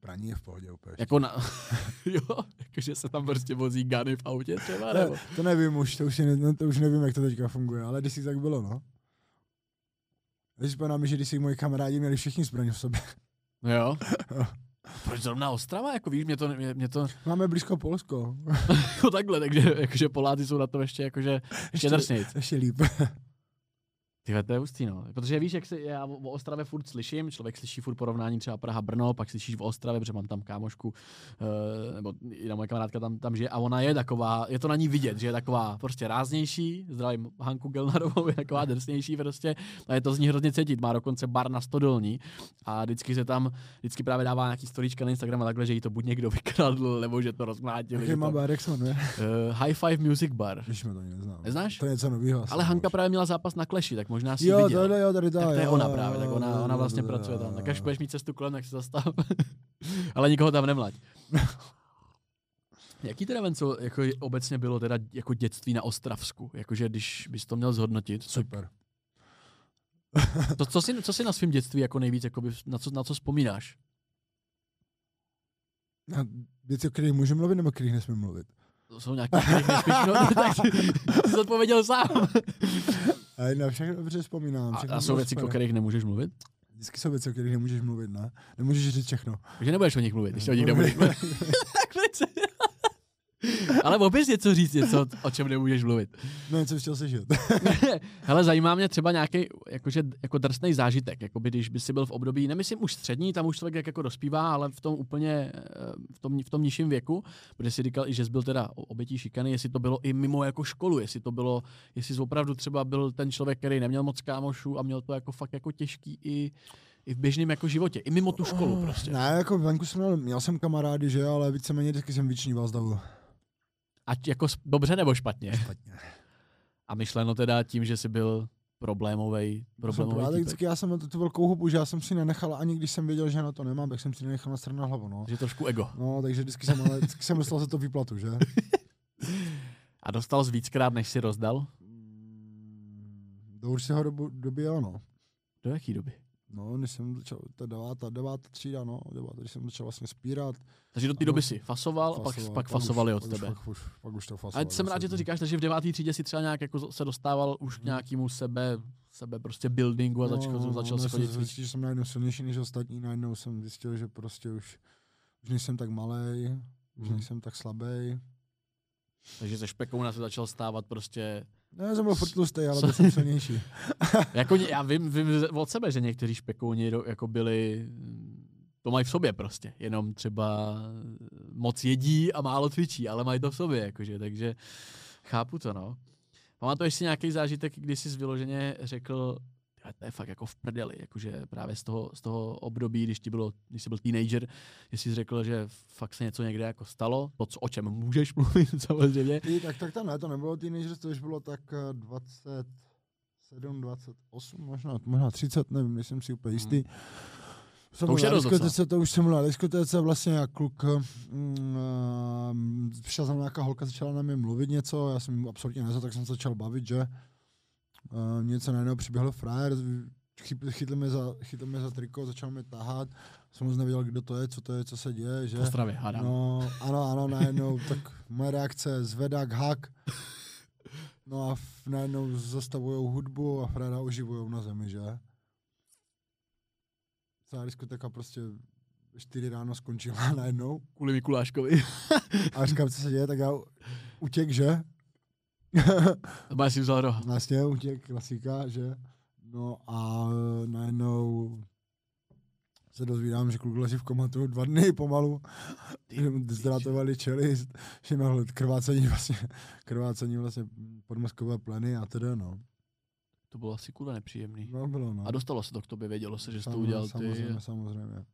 praní je v pohodě úplně. Jako na... jo, jakože se tam prostě vozí gany v autě třeba, to, nebo... to nevím už, to už, ne- to už nevím, jak to teďka funguje, ale když si tak bylo, no. Když vzpomínám, že když si moji kamarádi měli všichni zbraně v sobě. Jo. Proč zrovna Ostrava? Jako víš, mě to, mě, mě to Máme blízko Polsko. jako takhle, takže jakože Poláci jsou na to ještě jakože ještě. Ještě líp. Ty to je hustý, no. Protože víš, jak se, já o Ostravě furt slyším, člověk slyší furt porovnání třeba Praha-Brno, pak slyšíš v Ostravě, protože mám tam kámošku, uh, nebo jedna moje kamarádka tam, tam žije a ona je taková, je to na ní vidět, že je taková prostě ráznější, zdravím Hanku Gelnarovou, je taková drsnější prostě a je to z ní hrozně cítit, má dokonce bar na Stodolní a vždycky se tam, vždycky právě dává nějaký storíčka na Instagram a takhle, že jí to buď někdo vykradl, nebo že to rozmlátili. Jaký že má to, bar, jak se jmenuje? uh, High Five Music Bar. Když to ani neznám. Neznáš? To je něco nového. Ale Hanka právě měla zápas na Kleši, tak možná si Jo, viděl. tohle jo, tady ta, Tak to je jo, ona jo, právě, tak jo, ona, ona jo, vlastně jo, pracuje tam. Tak až budeš mít cestu kolem, tak se zastav. Ale nikoho tam nemlať. Jaký teda Venco, jako obecně bylo teda jako dětství na Ostravsku? Jakože když bys to měl zhodnotit. Super. to, co, jsi, co jsi na svém dětství jako nejvíc, jakoby, na, co, na co vzpomínáš? A věci, o kterých můžeme mluvit, nebo o kterých nesmíme mluvit? To jsou nějaké, no, tak jsi to odpověděl sám. A na všechno dobře vzpomínám. A, všechno a jsou bylo věci, o kterých nemůžeš mluvit? Vždycky jsou věci, o kterých nemůžeš mluvit, ne? Nemůžeš říct všechno. Takže nebudeš o nich mluvit, když o nich nebudeš mluvit. Ale opět něco říct, něco, o čem nemůžeš mluvit. No, co chtěl slyšet? Hele, zajímá mě třeba nějaký jakože, jako drsný zážitek, jako by, když by si byl v období, nemyslím už střední, tam už člověk jak jako dospívá, ale v tom úplně, eh, v tom, v tom nižším věku, protože si říkal i, že jsi byl teda obětí šikany, jestli to bylo i mimo jako školu, jestli to bylo, jestli jsi opravdu třeba byl ten člověk, který neměl moc kámošů a měl to jako fakt jako těžký i, i v běžném jako životě, i mimo tu školu prostě. Ne, jako venku jsem měl, měl jsem kamarády, že ale víceméně vždycky jsem vyčníval z davu. Ať jako dobře nebo špatně. Špatně. A myšleno teda tím, že jsi byl problémový, problémový Ale týpek. vždycky já jsem tu, tu velkou hubu, že já jsem si nenechal, ani když jsem věděl, že na to nemám, tak jsem si nenechal na stranu hlavu, no. Že trošku ego. No, takže vždycky jsem, ale vždycky jsem myslel za to výplatu, že? A dostal jsi víckrát, než si rozdal? Do určitého dobu, doby jo, no. Do jaký doby? No, když jsem začal, ta devátá, devátá třída, no, devátá, když jsem začal vlastně spírat. Takže do té doby si fasoval a pak, fasoval, pak už- fasovali od pak tebe. Už, pak, už, pak už to fasoval. Ale jsem rád, že to vlastně. říkáš, takže v devátý třídě si třeba nějak jako se dostával už k Mhm. nějakému sebe, sebe prostě buildingu a začal, no, začal no, se já jsem chodit cvičit. zjistil, že jsem najednou silnější než ostatní, najednou jsem zjistil, že prostě už, už nejsem tak malý, už Mhm. nejsem tak slabý. Takže ze špekouna se začal stávat prostě... Ne, já jsem byl furt tlustý, ale byl jsem silnější. jako, já vím, vím od sebe, že někteří špekouni jako byli... To mají v sobě prostě, jenom třeba moc jedí a málo cvičí, ale mají to v sobě, jakože, takže chápu to, no. Pamatuješ si nějaký zážitek, kdy jsi vyloženě řekl, "Tyhle, to je fakt jako v prdeli, jakože právě z toho, z toho období, když, ti bylo, když jsi byl teenager, jsi řekl, že fakt se něco někde jako stalo, to, co, o čem můžeš mluvit samozřejmě. Ty, tak, tak to ne, to nebylo teenagers, to už bylo tak eh, 27, 28, možná, možná 30, nevím, nejsem si úplně jistý. Jsem To už je diskotece, to už jsem byl na diskotece, vlastně jak kluk, mm, uh, přišla za mnou nějaká holka, začala na mě mluvit něco, já jsem absolutně nezal, tak jsem se začal bavit, že uh, něco najednou přiběhl frajer, chytl, mě za, chytl mě za triko, začal mě tahat, jsem moc nevěděl, kdo to je, co to je, co se děje, že? V Ostravě, hádám. No, ano, ano, najednou, tak moje reakce, zvedák, hak. No a f- najednou zastavují hudbu a Freda oživují na zemi, že? Celá diskoteka prostě 4 ráno skončila najednou. Kvůli Mikuláškovi. A říkám, co se děje, tak já utěk, že? to si vzal roha. Vlastně utěk, klasika, že? No a najednou se dozvídám, že kluk leží v komatu dva dny pomalu, že mu zdratovali čelist, že měl krvácení vlastně, krvácení vlastně podmozkové pleny a tedy, no. To bylo asi kurva nepříjemný. No, bylo, no. A dostalo se to k tobě, vědělo se, že jsi to udělal ty. Samozřejmě, samozřejmě.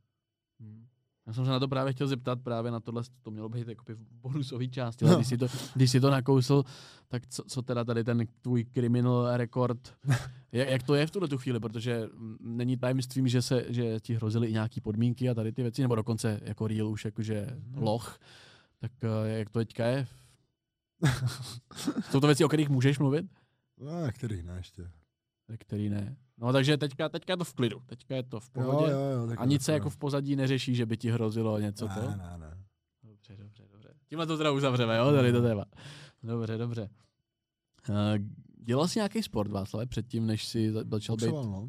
Hmm. Já jsem se na to právě chtěl zeptat, právě na tohle, to mělo být jako v bonusové části, ale No. když, si to, když si to nakousl, tak co, co teda tady ten tvůj criminal rekord, jak, jak to je v tuhle tu chvíli, protože není tajemstvím, že, se, že ti hrozily i nějaký podmínky a tady ty věci, nebo dokonce jako real už jakože Mhm. loch, tak eh, jak to teďka je? Jsou to věci, o kterých můžeš mluvit? No, který ne ještě. Který ne. No takže teďka, teďka je to v klidu, teďka je to v Jo, pohodě. jo, jo, tak A nic se jako v pozadí neřeší, že by ti hrozilo něco to? Ne, ne, ne. Dobře, dobře, dobře. Tímhle to teda uzavřeme, jo, tady to téma. Dobře, dobře. Uh, dělal jsi nějaký sport, Václav, předtím, než jsi za- začal být, no.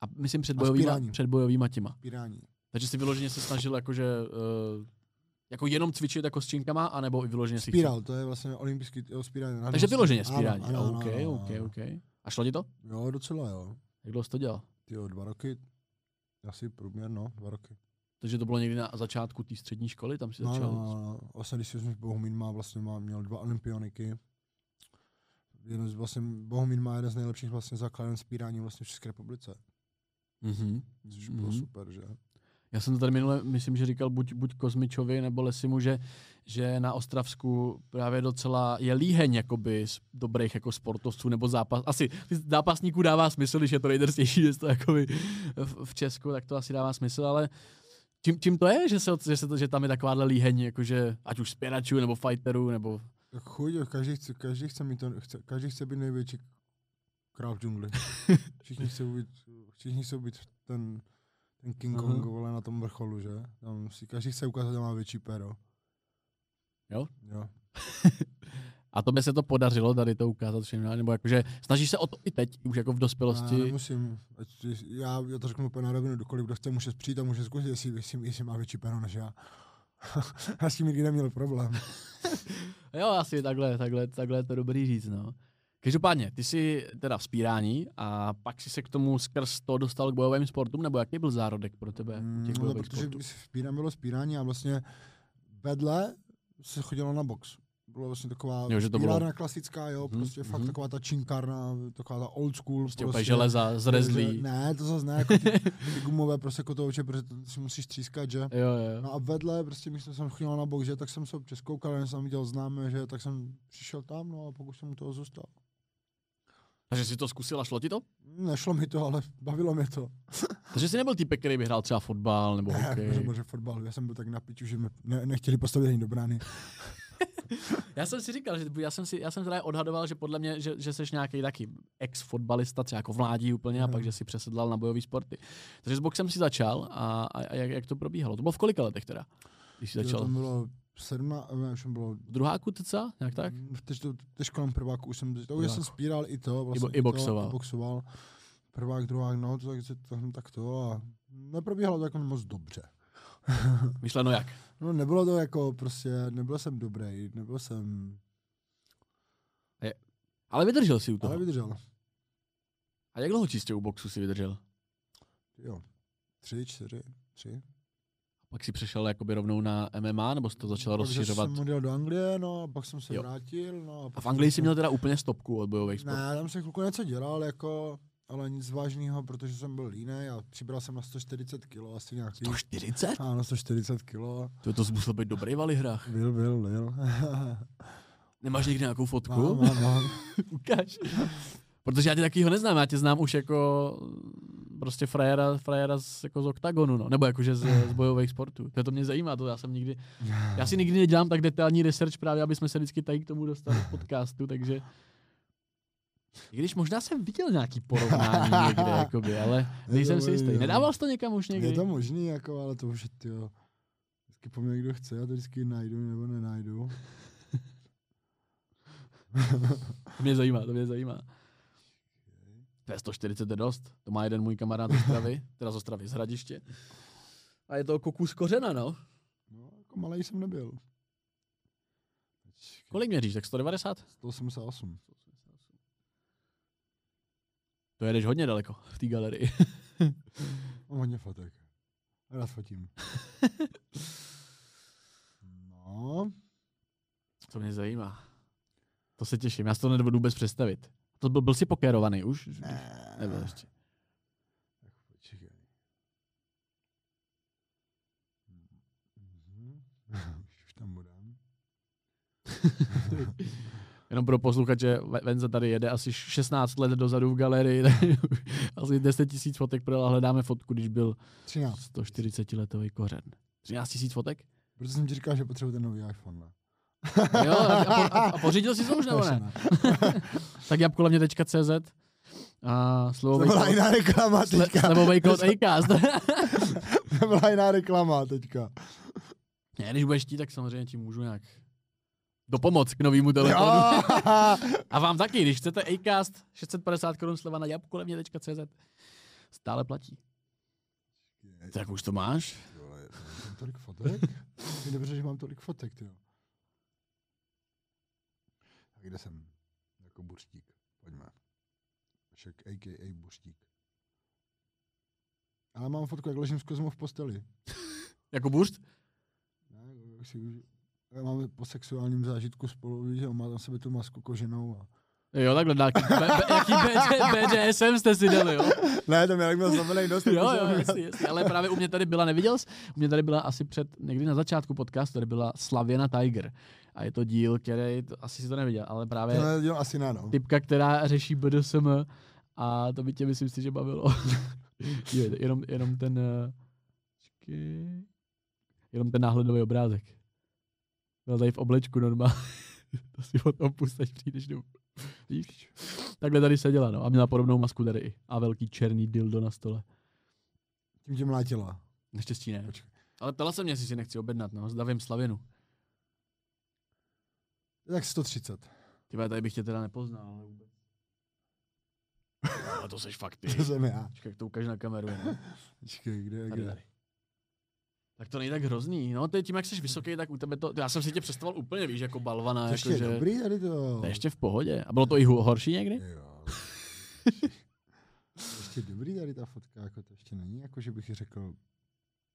a myslím před bojovýma, spírání. před bojovýma těma. Pírání. Takže jsi vyloženě se snažil jakože, uh, jako jenom cvičit jako s činkama, anebo i vyloženě si Spíral, to je vlastně olympijský jo, spírání. Takže vyloženě spírání. ano, ano, OK, ano, OK, ano. OK. A šlo ti to? Jo, docela jo. Jak dlouho jsi to dělal? Ty jo, dva roky, asi průměr, no, dva roky. Takže to bylo někdy na začátku té střední školy, tam si No, začal. no, no, no. Vlastně, když vezmeš Bohumín má vlastně má, měl dva olympioniky. Jeden z vlastně, Bohumín má jeden z nejlepších vlastně základen spírání vlastně v České republice. Mhm. Což bylo Mhm. super, že? Já jsem to tady minule, myslím, že říkal buď, buď Kozmičovi nebo Lesimu, že, že na Ostravsku právě docela je líheň jakoby z dobrých jako sportovců nebo zápas. Asi zápasníků dává smysl, když je to nejdrsnější město jakoby v, v Česku, tak to asi dává smysl, ale Čím, čím to je, že, se, že, se to, že tam je takováhle líheň, jakože ať už spěračů, nebo fighterů, nebo... Chuť, každý chce, každý chce mít to, chce, každý chce být největší král v džungli. Všichni chcou být, všichni chcou být ten, ten King Aha. Kong, vole, na tom vrcholu, že? Tam si každý chce ukázat, že má větší pero. Jo? Jo. A to by se to podařilo tady to ukázat všem, nebo jakože snažíš se o to i teď, už jako v Já dospělosti. nemusím, ať, ty- já, já to řeknu úplně na rovinu, dokoliv kdo chce, může přijít a může zkusit, jestli, jestli, jestli má větší pero než já. já s tím nikdy neměl problém. Jo, asi takhle, takhle, takhle je to dobrý říct, no. Každopádně, ty jsi teda v spírání a pak si se k tomu skrz to dostal k bojovým sportům, nebo jaký byl zárodek pro tebe těch no, bojových protože sportů? spírám bylo spírání a vlastně vedle se chodilo na box. Bylo vlastně taková Jo, že to bylo- klasická, jo, Mhm, prostě fakt mhm. taková ta činkárna, taková ta old school. Prostě úplně železa, zrezlý. Ne, to zase ne, jako ty, ty gumové prostě kotouče, protože to si musíš třískat, že? Jo, jo. No a vedle, prostě když jsem chodil na box, že, tak jsem se občas koukal, jsem viděl známé, že, tak jsem přišel tam, no a pokud jsem u toho zůstal. Takže jsi to zkusil a šlo ti to? Nešlo mi to, ale bavilo mě to. Takže jsi nebyl typ, který by hrál třeba fotbal nebo Ne, hokej. že fotbal, já jsem byl tak na piču, že mě ne, nechtěli postavit ani do brány. Já jsem si říkal, že já jsem si, já jsem teda odhadoval, že podle mě, že, že jsi nějaký taky ex-fotbalista, třeba jako v mládí úplně, a Jo. pak, že si přesedlal na bojový sporty. Takže s boxem si začal a, a, a jak, jak, to probíhalo? To bylo v kolika letech teda? Když jsi začal? Tam bylo 17, ne, už jsem bylo V druháku teďka? Nějak tak? Mm, Teď teď kolem prváku už jsem, to už jsem spíral i to, vlastně i boxoval. To, i boxoval. Prvák, druhák, no, to tak, to, tak to a neprobíhalo to jako moc dobře. Myšleno jak? No nebylo to jako prostě, nebyl jsem dobrý, nebyl jsem, Ale vydržel si u toho. ale vydržel. A jak dlouho čistě u boxu si vydržel? Jo, tři, čtyři, tři. Pak si přešel jakoby rovnou na MMA, nebo jsi to začal Pak, že rozšiřovat? jsem odjel do Anglie, no, a pak jsem se Jo. vrátil, no. A pak v Anglii jsem jsi měl teda úplně stopku od bojových sportů. Ne, tam jsem chvilku něco dělal, jako, ale nic vážného, protože jsem byl línej a přibral jsem na 140 kg asi nějaký. 140? Ano, 140 kg. To, to musel být dobrý v alihrách. Byl, byl, byl. Nemáš někdy nějakou fotku? mám, mám, mám. Ukáž. Protože já tě takovýho neznám, já tě znám už jako prostě frajera, frajera z, jako z oktagonu, no. nebo jakože z, z bojových sportů. To, to mě zajímá, to já jsem nikdy, já si nikdy nedělám tak detailní research právě, aby jsme se vždycky tady k tomu dostali v podcastu, takže i když možná jsem viděl nějaký porovnání někde, jakoby, ale nejsem si jistý. no. Nedával jsi to někam už někdy? Je to možný, jako, ale to už je, tyjo. Vždycky po mně kdo chce, já to vždycky najdu nebo nenajdu. To mě zajímá, to mě zajímá. To je 140 je dost. To má jeden můj kamarád z Ostravy, teda z Ostravy, z Hradiště. A je to jako kus kořena, no. No, jako malý jsem nebyl. Počkej, Kolik měříš, tak 190? 188. To jedeš hodně daleko v té galerii. Mám hodně fotek. Rád fotím. No, To mě zajímá. To se těším, já si to nedovedu vůbec představit. To byl, byl jsi pokérovaný už? ne. Nebyl ještě. Mhm. Už tam budem. Jenom pro posluchače, Ve- Venza tady jede asi 16 let dozadu v galerii, asi 10 tisíc fotek prodal a hledáme fotku, když byl 13. 140 letový kořen. 13 tisíc fotek? Proto jsem ti říkal, že potřebuji ten nový iPhone. Ne? Jo, a, a, po, a pořídil jsi to už nebo ne? Tak jabkolavně.cz a To slevový byla kód, jiná reklama teďka. slevový kód Acast. To byla jiná reklama teďka. ne, když budeš chtít, tak samozřejmě ti můžu nějak dopomoc k novému telefonu. A vám taky, když chcete Acast, 650 korun sleva na jabkolevně.cz. Stále platí. Tak už to máš? Vole, Mám tolik fotek? Je dobře, že mám tolik fotek, jo. A kde jsem? Jako buřtík. Pojďme. Však a.k.a. buřtík. Ale mám fotku, jak ležím s Kozmou v posteli. Jako burst? Ne, jak si už... Máme po sexuálním zážitku spolu, víš, on má na sebe tu masku koženou. A... Jo, takhle, jaký, B, B, jaký BD, BDSM jste si dali, jo? Ne, to mě jak měl znamený dost. Jo, jo, jasný, jasný. Ale právě u mě tady byla, neviděl jsi? U mě tady byla asi před, někdy na začátku podcastu, tady byla Slavěna Tiger. A je to díl, který, to, asi si to neviděl, ale právě To nedělal asi ne, no. typka, která řeší BDSM a to by tě myslím si, že bavilo. Je, jenom, jenom ten... eh, Počkej. Jenom ten náhledový obrázek. Byl tady v oblečku normálně. to si od toho pust, až přijdeš domů. Víš? Takhle tady seděla, no. A měla podobnou masku tady. A velký černý dildo na stole. Tím tě mlátila. Naštěstí ne. Počkej. Ale ptala se mě, jestli si nechci objednat, no. S Davem Slavinu. Tak 130. Ty tady bych tě teda nepoznal, ale vůbec. ale to seš fakt ty. To jsem já. Počkej, jak to ukáž na kameru, no. Počkej, kde, Tady, kde? tady. Tak to není tak hrozný. No, ty tím, jak jsi vysoký, tak u tebe to... Já jsem si tě představoval úplně, víš, jako balvana. To ještě jako, je že... dobrý tady to. To je ještě v pohodě. A bylo to i horší někdy? Jo. ještě dobrý tady ta fotka, jako to ještě není, jako že bych řekl,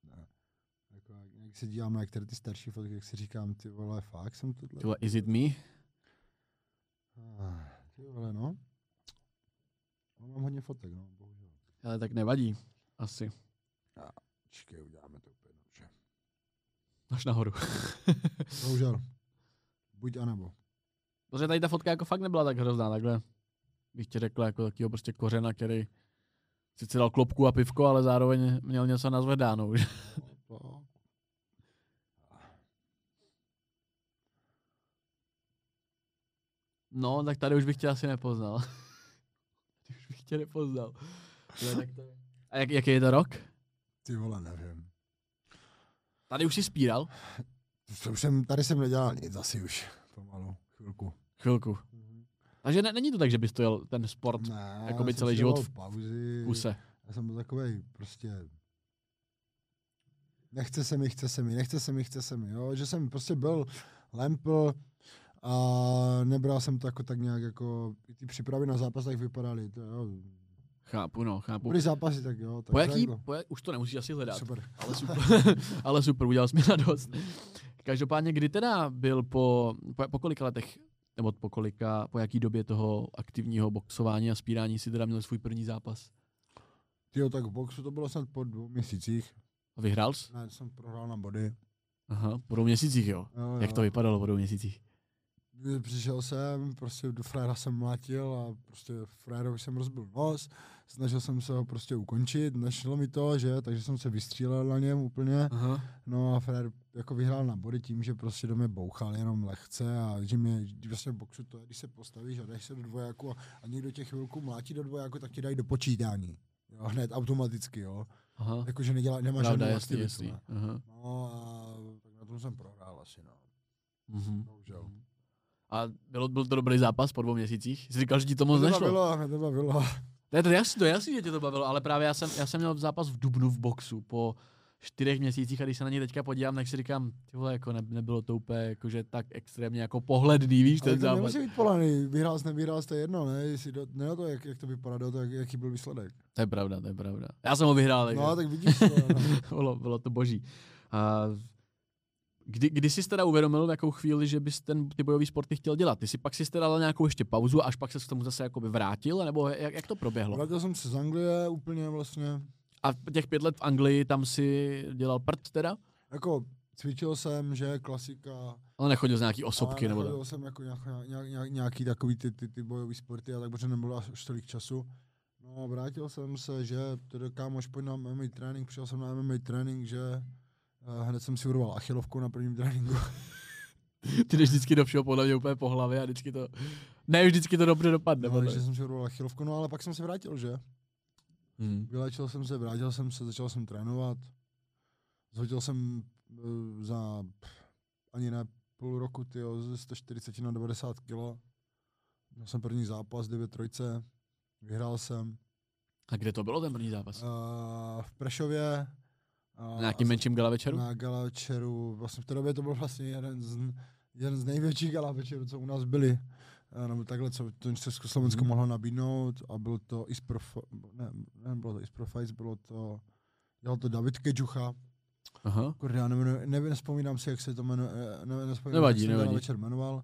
ne. Jako, jak- se dívám na některé ty starší fotky, jak si říkám, ty vole, fakt jsem tohle. Ty vole, is it me? Ah, Ty vole, no. No, mám hodně fotek, no, bohužel. Ale tak nevadí. Asi. Počkej, uděláme to. Až nahoru. Bohužel. Buď anebo. Protože tady ta fotka jako fakt nebyla tak hrozná, takhle bych ti řekl jako takového prostě kořena, který sice dal klopku a pivko, ale zároveň měl něco na zvedánou. že? To. No, tak tady už bych tě asi nepoznal. tady už bych tě nepoznal. No, tak to je. A jak, jaký je to rok? Ty vole, nevím. Tady už jsi spíral? To už jsem, tady jsem nedělal nic asi už. Pomalu, chvilku. Chvilku. Takže ne, není to tak, že bys to jel ten sport Ne, Jakoby já jsem celý život v pauzy. v kuse. Já jsem byl takovej prostě nechce se mi, chce se mi, nechce se mi, chce se mi, jo, že jsem prostě byl lempl a nebral jsem to jako tak nějak jako, ty přípravy na zápas tak vypadaly, to jo, Chápu, no, chápu. dobrý zápasy, tak jo. Tak Po jaký, jako, po jak, už to nemusíš asi hledat. Super. Ale super, ale super, udělal jsi mi radost. Každopádně, kdy teda byl po, po, po kolika letech, nebo po kolika, po jaký době toho aktivního boxování a spírání si teda měl svůj první zápas? Tyjo, tak v boxu to bylo snad po dvou měsících. A vyhrál jsi? Ne, jsem prohrál na body. Aha, po dvou měsících, jo. Jo, Jak jo. to vypadalo po dvou měsících? Přišel jsem, prostě do fréra jsem mlátil a prostě frérovi jsem rozbil nos. Snažil jsem se ho prostě ukončit, nešlo mi to, že, takže jsem se vystřílel na něm úplně. Aha. No a frér jako vyhrál na body tím, že prostě do mě bouchal jenom lehce a že mě vlastně v boxu to je, když se postavíš a jdeš se do dvojáku a, a někdo tě chvilku mlátí do dvojáku, tak ti dají do počítání. Jo, hned automaticky, jo. Aha. Jakože nedělá, nemá žádnou aktivitu. No a tak na tom jsem prohrál asi, no. Mhm. Bohužel. A bylo, byl to dobrý zápas po dvou měsících? Jsi říkal, že ti to moc to nešlo? bavilo, mě to bavilo. To je to jasný, to jasný, že tě to bavilo, ale právě já jsem, já jsem měl zápas v Dubnu v boxu po čtyřech měsících a když se na něj teďka podívám, tak si říkám, ty vole, jako ne, nebylo to úplně jakože tak extrémně jako pohledný, víš, Ale ten to zápas. nemusí být polaný, vyhrál jsi, nevyhrál jsi, to je jedno, ne? Jestli do, ne to, jak, jak to to, jak, jaký byl výsledek. To je pravda, to je pravda. Já jsem ho vyhrál, takže No, tak vidíš to, no. bylo, bylo to boží. A kdy, kdy jsi teda uvědomil v jakou chvíli, že bys ten, ty bojový sporty chtěl dělat? Ty si pak si teda dal nějakou ještě pauzu, až pak se k tomu zase jakoby vrátil, nebo jak, jak to proběhlo? Vrátil jsem se z Anglie úplně vlastně. A těch pět let v Anglii, tam si dělal prd teda? Jako cvičil jsem, že klasika. Ale nechodil z nějaký osobky ale nebo tak. jsem jako nějak, nějak, nějak, nějaký takový ty, ty, ty bojový sporty a tak, protože nebylo až tolik času. No a vrátil jsem se, že tedy kámoš pojď na MMA trénink, přišel jsem na MMA trénink, že hned jsem si urval achilovku na prvním tréninku. Ty jdeš vždycky do všeho podle mě úplně po hlavě a vždycky to... Ne, vždycky to dobře dopadne. No, takže mě. jsem si urval achilovku, no ale pak jsem se vrátil, že? Hmm. Vylečil jsem se, vrátil jsem se, začal jsem trénovat. Zhodil jsem uh, za ani ne půl roku, tyjo, ze 140 na 90 kg. Měl jsem první zápas, 9 trojce. Vyhrál jsem. A kde to bylo ten první zápas? Uh, v Prešově. Na nějakým menším gala večeru? Na gala večeru. Vlastně v té době to byl vlastně jeden z, jeden z největších gala večerů, co u nás byli. Uh, nebo takhle, co to Československo Mhm. mohlo nabídnout a byl to Ispro, ne, ne, bylo to Ispro Fights, bylo to, dělal to David Keďucha, Aha. Kurde, já nevím, nevím, nespomínám si, jak se to jmenuje, ne, nespomínám, Nevadí, jak se nevadí. večer jmenoval,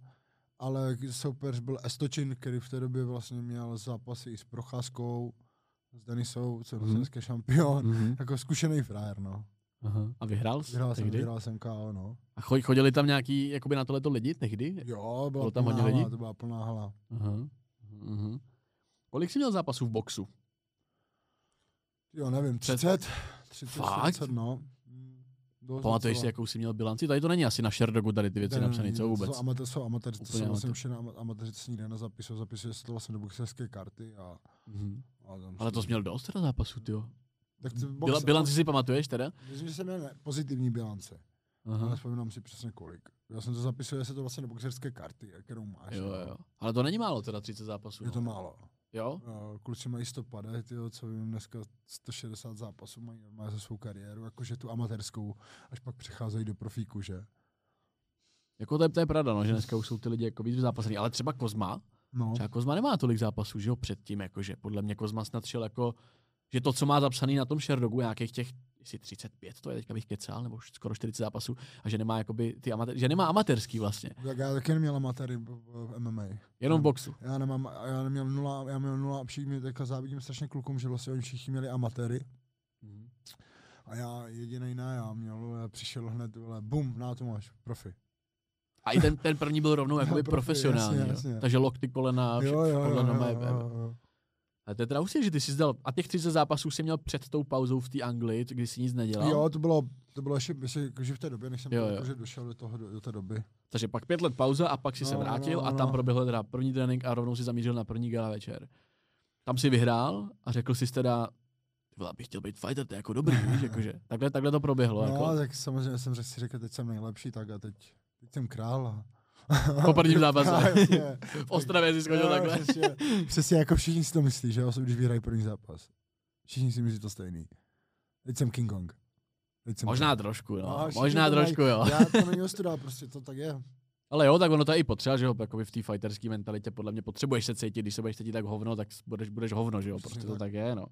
ale soupeř byl Estočin, který v té době vlastně měl zápasy i s Procházkou, s Denisou, co je dneska šampion, Mhm. jako zkušený frajer, no. Aha. A vyhrál jsi Vyhrál jsem, vyhrál jsem KO, no. A cho- chodili tam nějaký, jakoby na tohleto lidi tehdy? Jo, Bylo tam hodně lidí? to byla plná hala. Aha. Mhm. Kolik jsi měl zápasů v boxu? Jo, nevím, Před- 30, 30, Fakt? 40, no. Pamatuješ si, jakou jsi měl bilanci? Tady to není asi na Sherdogu tady ty věci napsané, co to vůbec? Jsou amatéři, jsou amatéři, to vlastně amatér. všechno ama- amatéři, to se nikde nezapisují, zapisuje se to vlastně do boxerské karty a, Mhm. Ale to si- jsi měl dost teda zápasů, ty Tak ty Bila, bilanci si pamatuješ teda? Myslím, že jsem měl ne, pozitivní bilance, ale Aha. vzpomínám si přesně kolik. Já jsem to zapisuje se to vlastně do boxerské karty, kterou máš. Jo, jo. Ale to není málo teda 30 zápasů. Je to no. málo. Jo? Uh, kluci mají 150, tyjo, co vím, dneska 160 zápasů mají normálně za svou kariéru, jakože tu amatérskou, až pak přecházejí do profíku, že? Jako to je, to je pravda, no, že dneska už jsou ty lidi jako víc zápasený. Ale třeba Kozma, No, třeba Kozma nemá tolik zápasů, že jo, předtím, jakože podle mě Kozma snad šel jako, že to, co má zapsaný na tom Sherdogu, nějakých těch, jestli 35, to je teďka bych kecal, nebo skoro 40 zápasů, a že nemá jakoby ty amatér, že nemá amatérský vlastně, tak já taky neměl amatéry v, MMA. jenom v boxu. Já nemám, já neměl nula, já měl nula a všichni teďka závidím strašně klukům, že vlastně oni všichni měli amatéry a já jediný ne, já měl, já přišel hned, vole, bum, na to máš, profi. A i ten, ten první byl rovnou jakoby profi, profesionální, jasně, jo. jasně. takže lokty, kolena, vše, Jo, jo, jo, podle jo, jo, jo. A to je teda úsilí, že ty jsi zdal, a těch 30 zápasů jsi měl před tou pauzou v té Anglii, kdy jsi nic nedělal. Jo, to bylo, to bylo ještě, ještě jakože v té době, než jsem Jo, jo, jo. jakože došel do, toho, do, do té doby. Takže pak pět let pauza a pak si se No, vrátil no, a no, tam no. proběhl teda první trénink a rovnou si zamířil na první gala večer. Tam si vyhrál a řekl si teda, vole, bych chtěl být fighter, to je jako dobrý, víš, jakože. Takhle, takhle to proběhlo. No, jako. tak samozřejmě jsem si řekl, teď jsem nejlepší, tak a teď, teď jsem král. A... Po prvním zápase. Jasně. V Ostravě si skončil Jo, takhle. Přesně, přesně jako všichni si to myslí, že jo, když vyhrají první zápas. Všichni si myslí to stejný. Teď jsem King Kong. Teď jsem Možná král. trošku, no. No, Možná mají- trošku, jo. Já to není ostuda, prostě to tak je. Ale jo, tak ono to je i potřeba, že jo, jakoby v té fighterské mentalitě podle mě potřebuješ se cítit, když se budeš cítit tak hovno, tak budeš, budeš hovno, že jo, prostě to tak. tak je, no.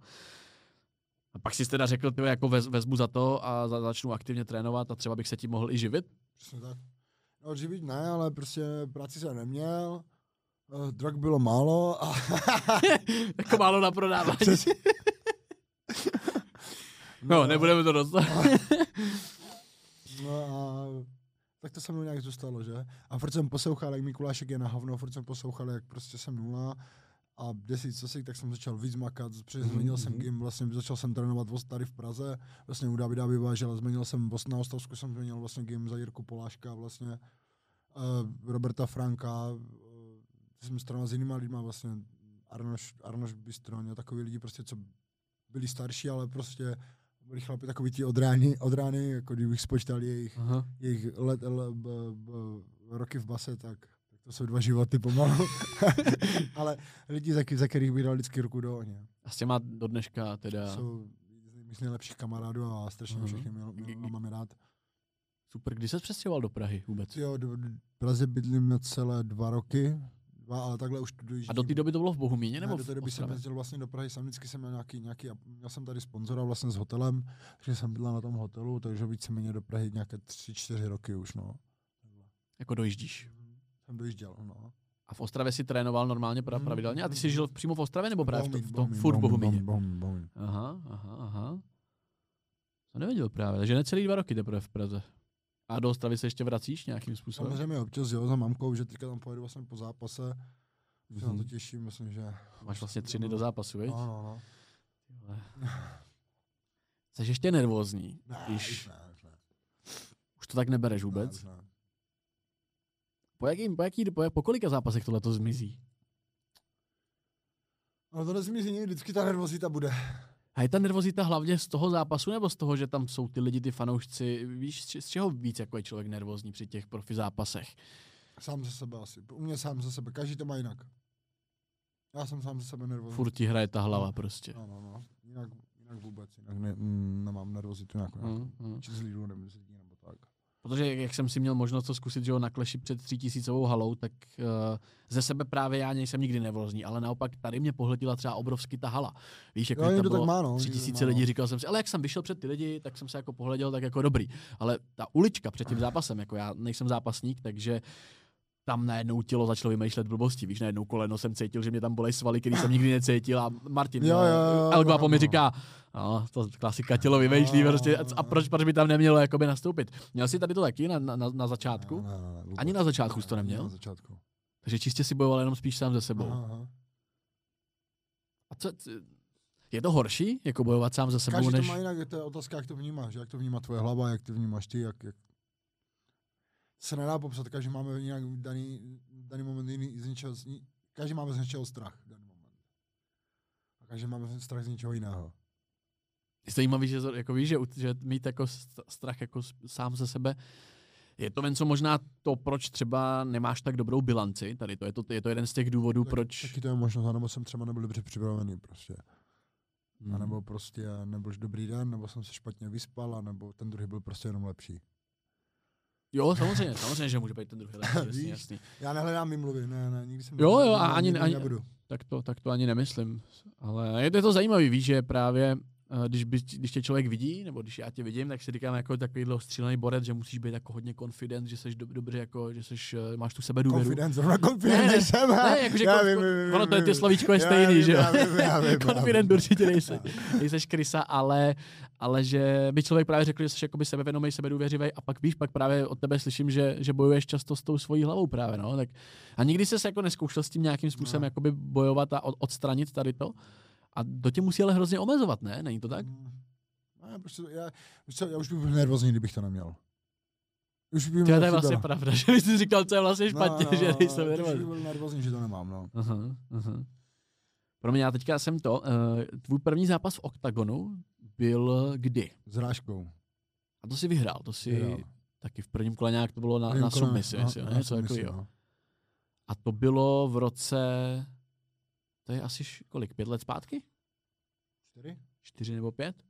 A pak jsi teda řekl, ty jako vez, vezmu za to a za, začnu aktivně trénovat a třeba bych se tím mohl i živit. Přesně tak. No, živit ne, ale prostě práci jsem neměl. Uh, drog bylo málo a jako málo na prodávání. Přesně. No, nebudeme to dostat. No a tak to se mnou nějak zůstalo, že? A furt jsem poslouchal, jak Mikulášek je na hovno, furt jsem poslouchal, jak prostě jsem nula a desít cosik, tak jsem začal víc makat, protože Mhm, změnil jsem mhm. gym, vlastně začal jsem trénovat tady v Praze, vlastně u Davida Vyvážela, změnil jsem voz na Ostrovsku, jsem změnil vlastně gym za Jirku Poláška, vlastně uh, Roberta Franka, uh, jsem trénoval s jinýma lidma, vlastně Arnoš, Arnoš Bystroň a takový lidi prostě, co byli starší, ale prostě byli chlapi takový ti od rány, od rány, jako kdybych spočítal jejich Aha. jejich let, l, b, b, roky v base, tak to jsou dva životy pomalu. Ale lidi, za, za kterých bych dal vždycky ruku do ohně. A s těma do dneška teda Jsou z nejlepších kamarádů a strašně Mhm. všechny měl, měl, mám je rád. super. Kdy se přestěhoval do Prahy vůbec? Jo, do, do, v Praze bydlím na celé dva roky, dva, ale takhle už dojíždím. A do té doby to bylo v Bohumíně nebo ne, do té doby jsem jezdil vlastně do Prahy, jsem vždycky jsem měl nějaký, nějaký, měl jsem tady sponzora vlastně s hotelem, takže jsem bydlel na tom hotelu, takže víceméně do Prahy nějaké tři, čtyři roky už, no. Jako dojíždíš. Jsem dojížděl, no. A v Ostravě si trénoval normálně pra, Mhm. pravidelně? A ty jsi žil přímo v Ostravě nebo právě v, to, v tom furt Bohumíně? Bohumín, Bohumín. Aha, aha, aha. To nevěděl právě, takže necelý dva roky teprve v Praze. A do Ostravy se ještě vracíš nějakým způsobem? Samozřejmě občas jo, za mamkou, že teďka tam pojedu vlastně po zápase. Se na to Mhm. těším, myslím, že... Máš vlastně tři dny do zápasu, viď? No, no, no. Jsi ještě nervózní, Ne, když už ne, už ne. už to tak nebereš Ne, vůbec. už ne. Po, jakým, po, jaký, po, po kolika zápasech tohle to zmizí? No to nezmizí vždycky ta nervozita bude. A je ta nervozita hlavně z toho zápasu nebo z toho, že tam jsou ty lidi, ty fanoušci? Víš, z čeho víc jako je člověk nervózní při těch profi zápasech? Sám ze sebe asi. U mě sám ze sebe, každý to má jinak. Já jsem sám ze sebe nervózní. Furt ti hraje ta hlava prostě. No, no, no. Jinak, jinak vůbec, jinak ne, mm, nemám nervozitu nějakou. Mm, Mm. Či z lidů nebo z lidí nebo tak. Protože jak jsem si měl možnost to zkusit, že jo, na kleši před třítisícovou halou, tak uh, ze sebe právě já nejsem nikdy nervózní, ale naopak tady mě pohletila třeba obrovsky ta hala. Víš, jako tam tak bylo má, no, tři tisíce lidí, no. říkal jsem si, ale jak jsem vyšel před ty lidi, tak jsem se jako pohleděl tak jako dobrý. Ale ta ulička před tím zápasem, jako já nejsem zápasník, takže tam najednou tělo začalo vymýšlet blbosti. Víš, najednou koleno jsem cítil, že mě tam bolej svaly, který jsem nikdy necítil. A Martin, Jo, jo, jo, El Guapo mi říká, no, to klasika tělo vymýšlí, prostě, a proč, proč by tam nemělo jakoby nastoupit? Měl jsi tady to taky na, na, na začátku? Ne, ne, ne. Ani na začátku Ne, jsi to neměl? Na začátku. Takže čistě si bojoval jenom spíš sám ze sebou. Aha. A co, Je to horší, jako bojovat sám za sebou, Každý než... to má jinak, to je otázka, jak to vnímáš, jak to vnímá tvoje hlava, jak to vnímáš ty, jak, jak... se nedá popsat, každý máme nějak daný, daný moment jiný, z něčeho, každý máme z něčeho strach, v daný moment. A každý máme strach z něčeho jiného. Je zajímavý, že, jako víš, že, že mít jako st- strach jako sám ze sebe, je to ven, co možná to, proč třeba nemáš tak dobrou bilanci, tady to je to, je to jeden z těch důvodů, Tak- proč... Taky to je možnost, anebo jsem třeba nebyl dobře připravený prostě. Hmm. A nebo prostě nebyl dobrý den, nebo jsem se špatně vyspal, nebo ten druhý byl prostě jenom lepší. Jo, samozřejmě, samozřejmě, že může být ten druhý lepší, jasný, jasný. Já nehledám výmluvy, ne, ne, nikdy jsem Jo, jo, a ani- ani- nebudu. Tak to, tak to ani nemyslím. Ale je to, zajímavý, víš, že právě když, by, když tě člověk vidí, nebo když já tě vidím, tak si říkám jako takovýhle střílený borec, že musíš být jako hodně confident, že jsi do, dobře, jako, že jsi, máš tu sebe důvěru. Confidence, zrovna confidence Ne, ne, nejsem. Ne, jakože já kon, vím, vím, vím, ono to je, ty slovíčko je Já stejný, vím, že jo? já já já Confident určitě nejsi, nejseš krysa, ale, ale že by člověk právě řekl, že jsi jakoby sebevědomý, sebedůvěřivý a pak víš, pak právě od tebe slyším, že, že bojuješ často s tou svojí hlavou právě, no, tak a nikdy jsi se jako neskoušel s tím nějakým způsobem No. jakoby bojovat a od, odstranit tady to? A to tě musí ale hrozně omezovat, ne? Není to tak? Mm. Ne, prostě já, co, já už bych byl nervózní, kdybych to neměl. Už by mi To je vlastně chybělo. pravda, že jsi říkal, co je vlastně špatně, no, no, že no, nejsem už bych nervózní. byl nervózní, že to nemám, no. Aha, aha. Pro mě, já teďka jsem to, uh, tvůj první zápas v OKTAGONu byl kdy? S rážkou. A to si vyhrál, to si Vyhrál. taky v prvním kole nějak to bylo na, na submisi, ne? něco takového. no. A to bylo v roce, to je asi kolik, pět let zpátky? Čtyři? Čtyři nebo pět?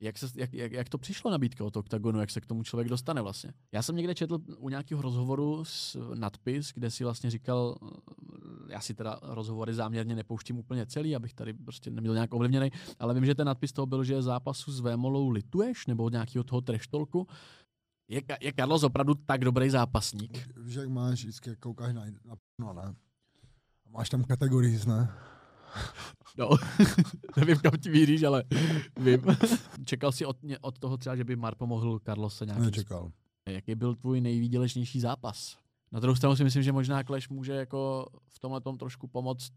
Jak, se, jak, jak, jak to přišlo nabídka od OKTAGONu, jak se k tomu člověk dostane vlastně? Já jsem někde četl u nějakého rozhovoru s nadpis, kde si vlastně říkal, eh, já si teda rozhovory záměrně nepouštím úplně celý, abych tady prostě nebyl nějak ovlivněný, ale vím, že ten nadpis toho byl, že zápasu s Vémolou lituješ, nebo od nějakého toho treštolku. Je, je Carlos opravdu tak dobrý zápasník? Víš, jak máš, vždycky koukáš na, na no, ne? Máš tam kategorii, ne? No, nevím, kam ti míříš, ale vím. Čekal jsi od, od toho třeba, že by Mar pomohl Carlose nějakým Nečekal. Jaký byl tvůj nejvýdělečnější zápas? Na druhou stranu si myslím, že možná Clash může jako v tomhle tom trošku pomoct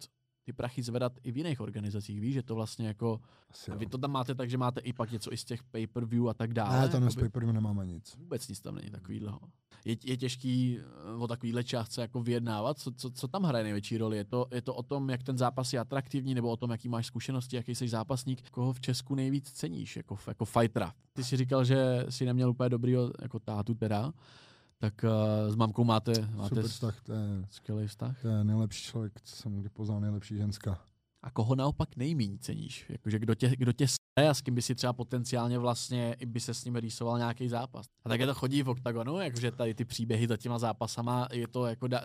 ty prachy zvedat i v jiných organizacích. Víš, že to vlastně jako, Asi a vy to tam máte tak, že máte i pak něco i z těch pay-per-view a tak dále. Ne, tam jakoby s paperem nemáme nic. Vůbec nic tam není takovýhleho. Je, je těžký eh, o takovýhle částce jako vyjednávat? Co, co, co tam hraje největší roli? Je to, je to o tom, jak ten zápas je atraktivní, nebo o tom, jaký máš zkušenosti, jaký jsi zápasník? Koho v Česku nejvíc ceníš jako, jako fightera? Ty jsi říkal, že si neměl úplně dobrýho jako tátu teda, tak uh, s mamkou máte, máte Super vztah, to je, skvělý vztah. to je nejlepší člověk, co jsem kdy poznal, nejlepší ženská. A koho naopak nejmíň ceníš? Jakože kdo tě, kdo tě sere a s kým by si třeba potenciálně vlastně i by se s ním rýsoval nějaký zápas. A také to chodí v oktagonu, jakože tady ty příběhy za těma zápasama, je to jako da,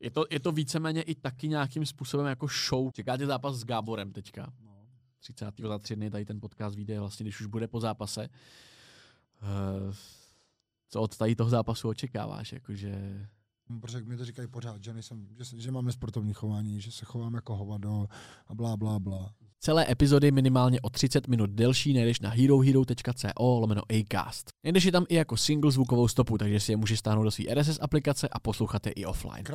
je to, je to víceméně i taky nějakým způsobem jako show. Čeká tě zápas s Gáborem teďka. 30. za tři dny tady ten podcast vyjde vlastně, když už bude po zápase. Uh, co od tady toho zápasu očekáváš? Jakože No, Protože mi to říkají pořád, že, nejsem, že, že mám nesportovní chování, že se chovám jako hovado a blá, blá, blá. Celé epizody minimálně o 30 minut delší najdeš na herohero.co lomeno acast. Najdeš je tam i jako single zvukovou stopu, takže si je můžeš stáhnout do své RSS aplikace a poslouchat je i offline.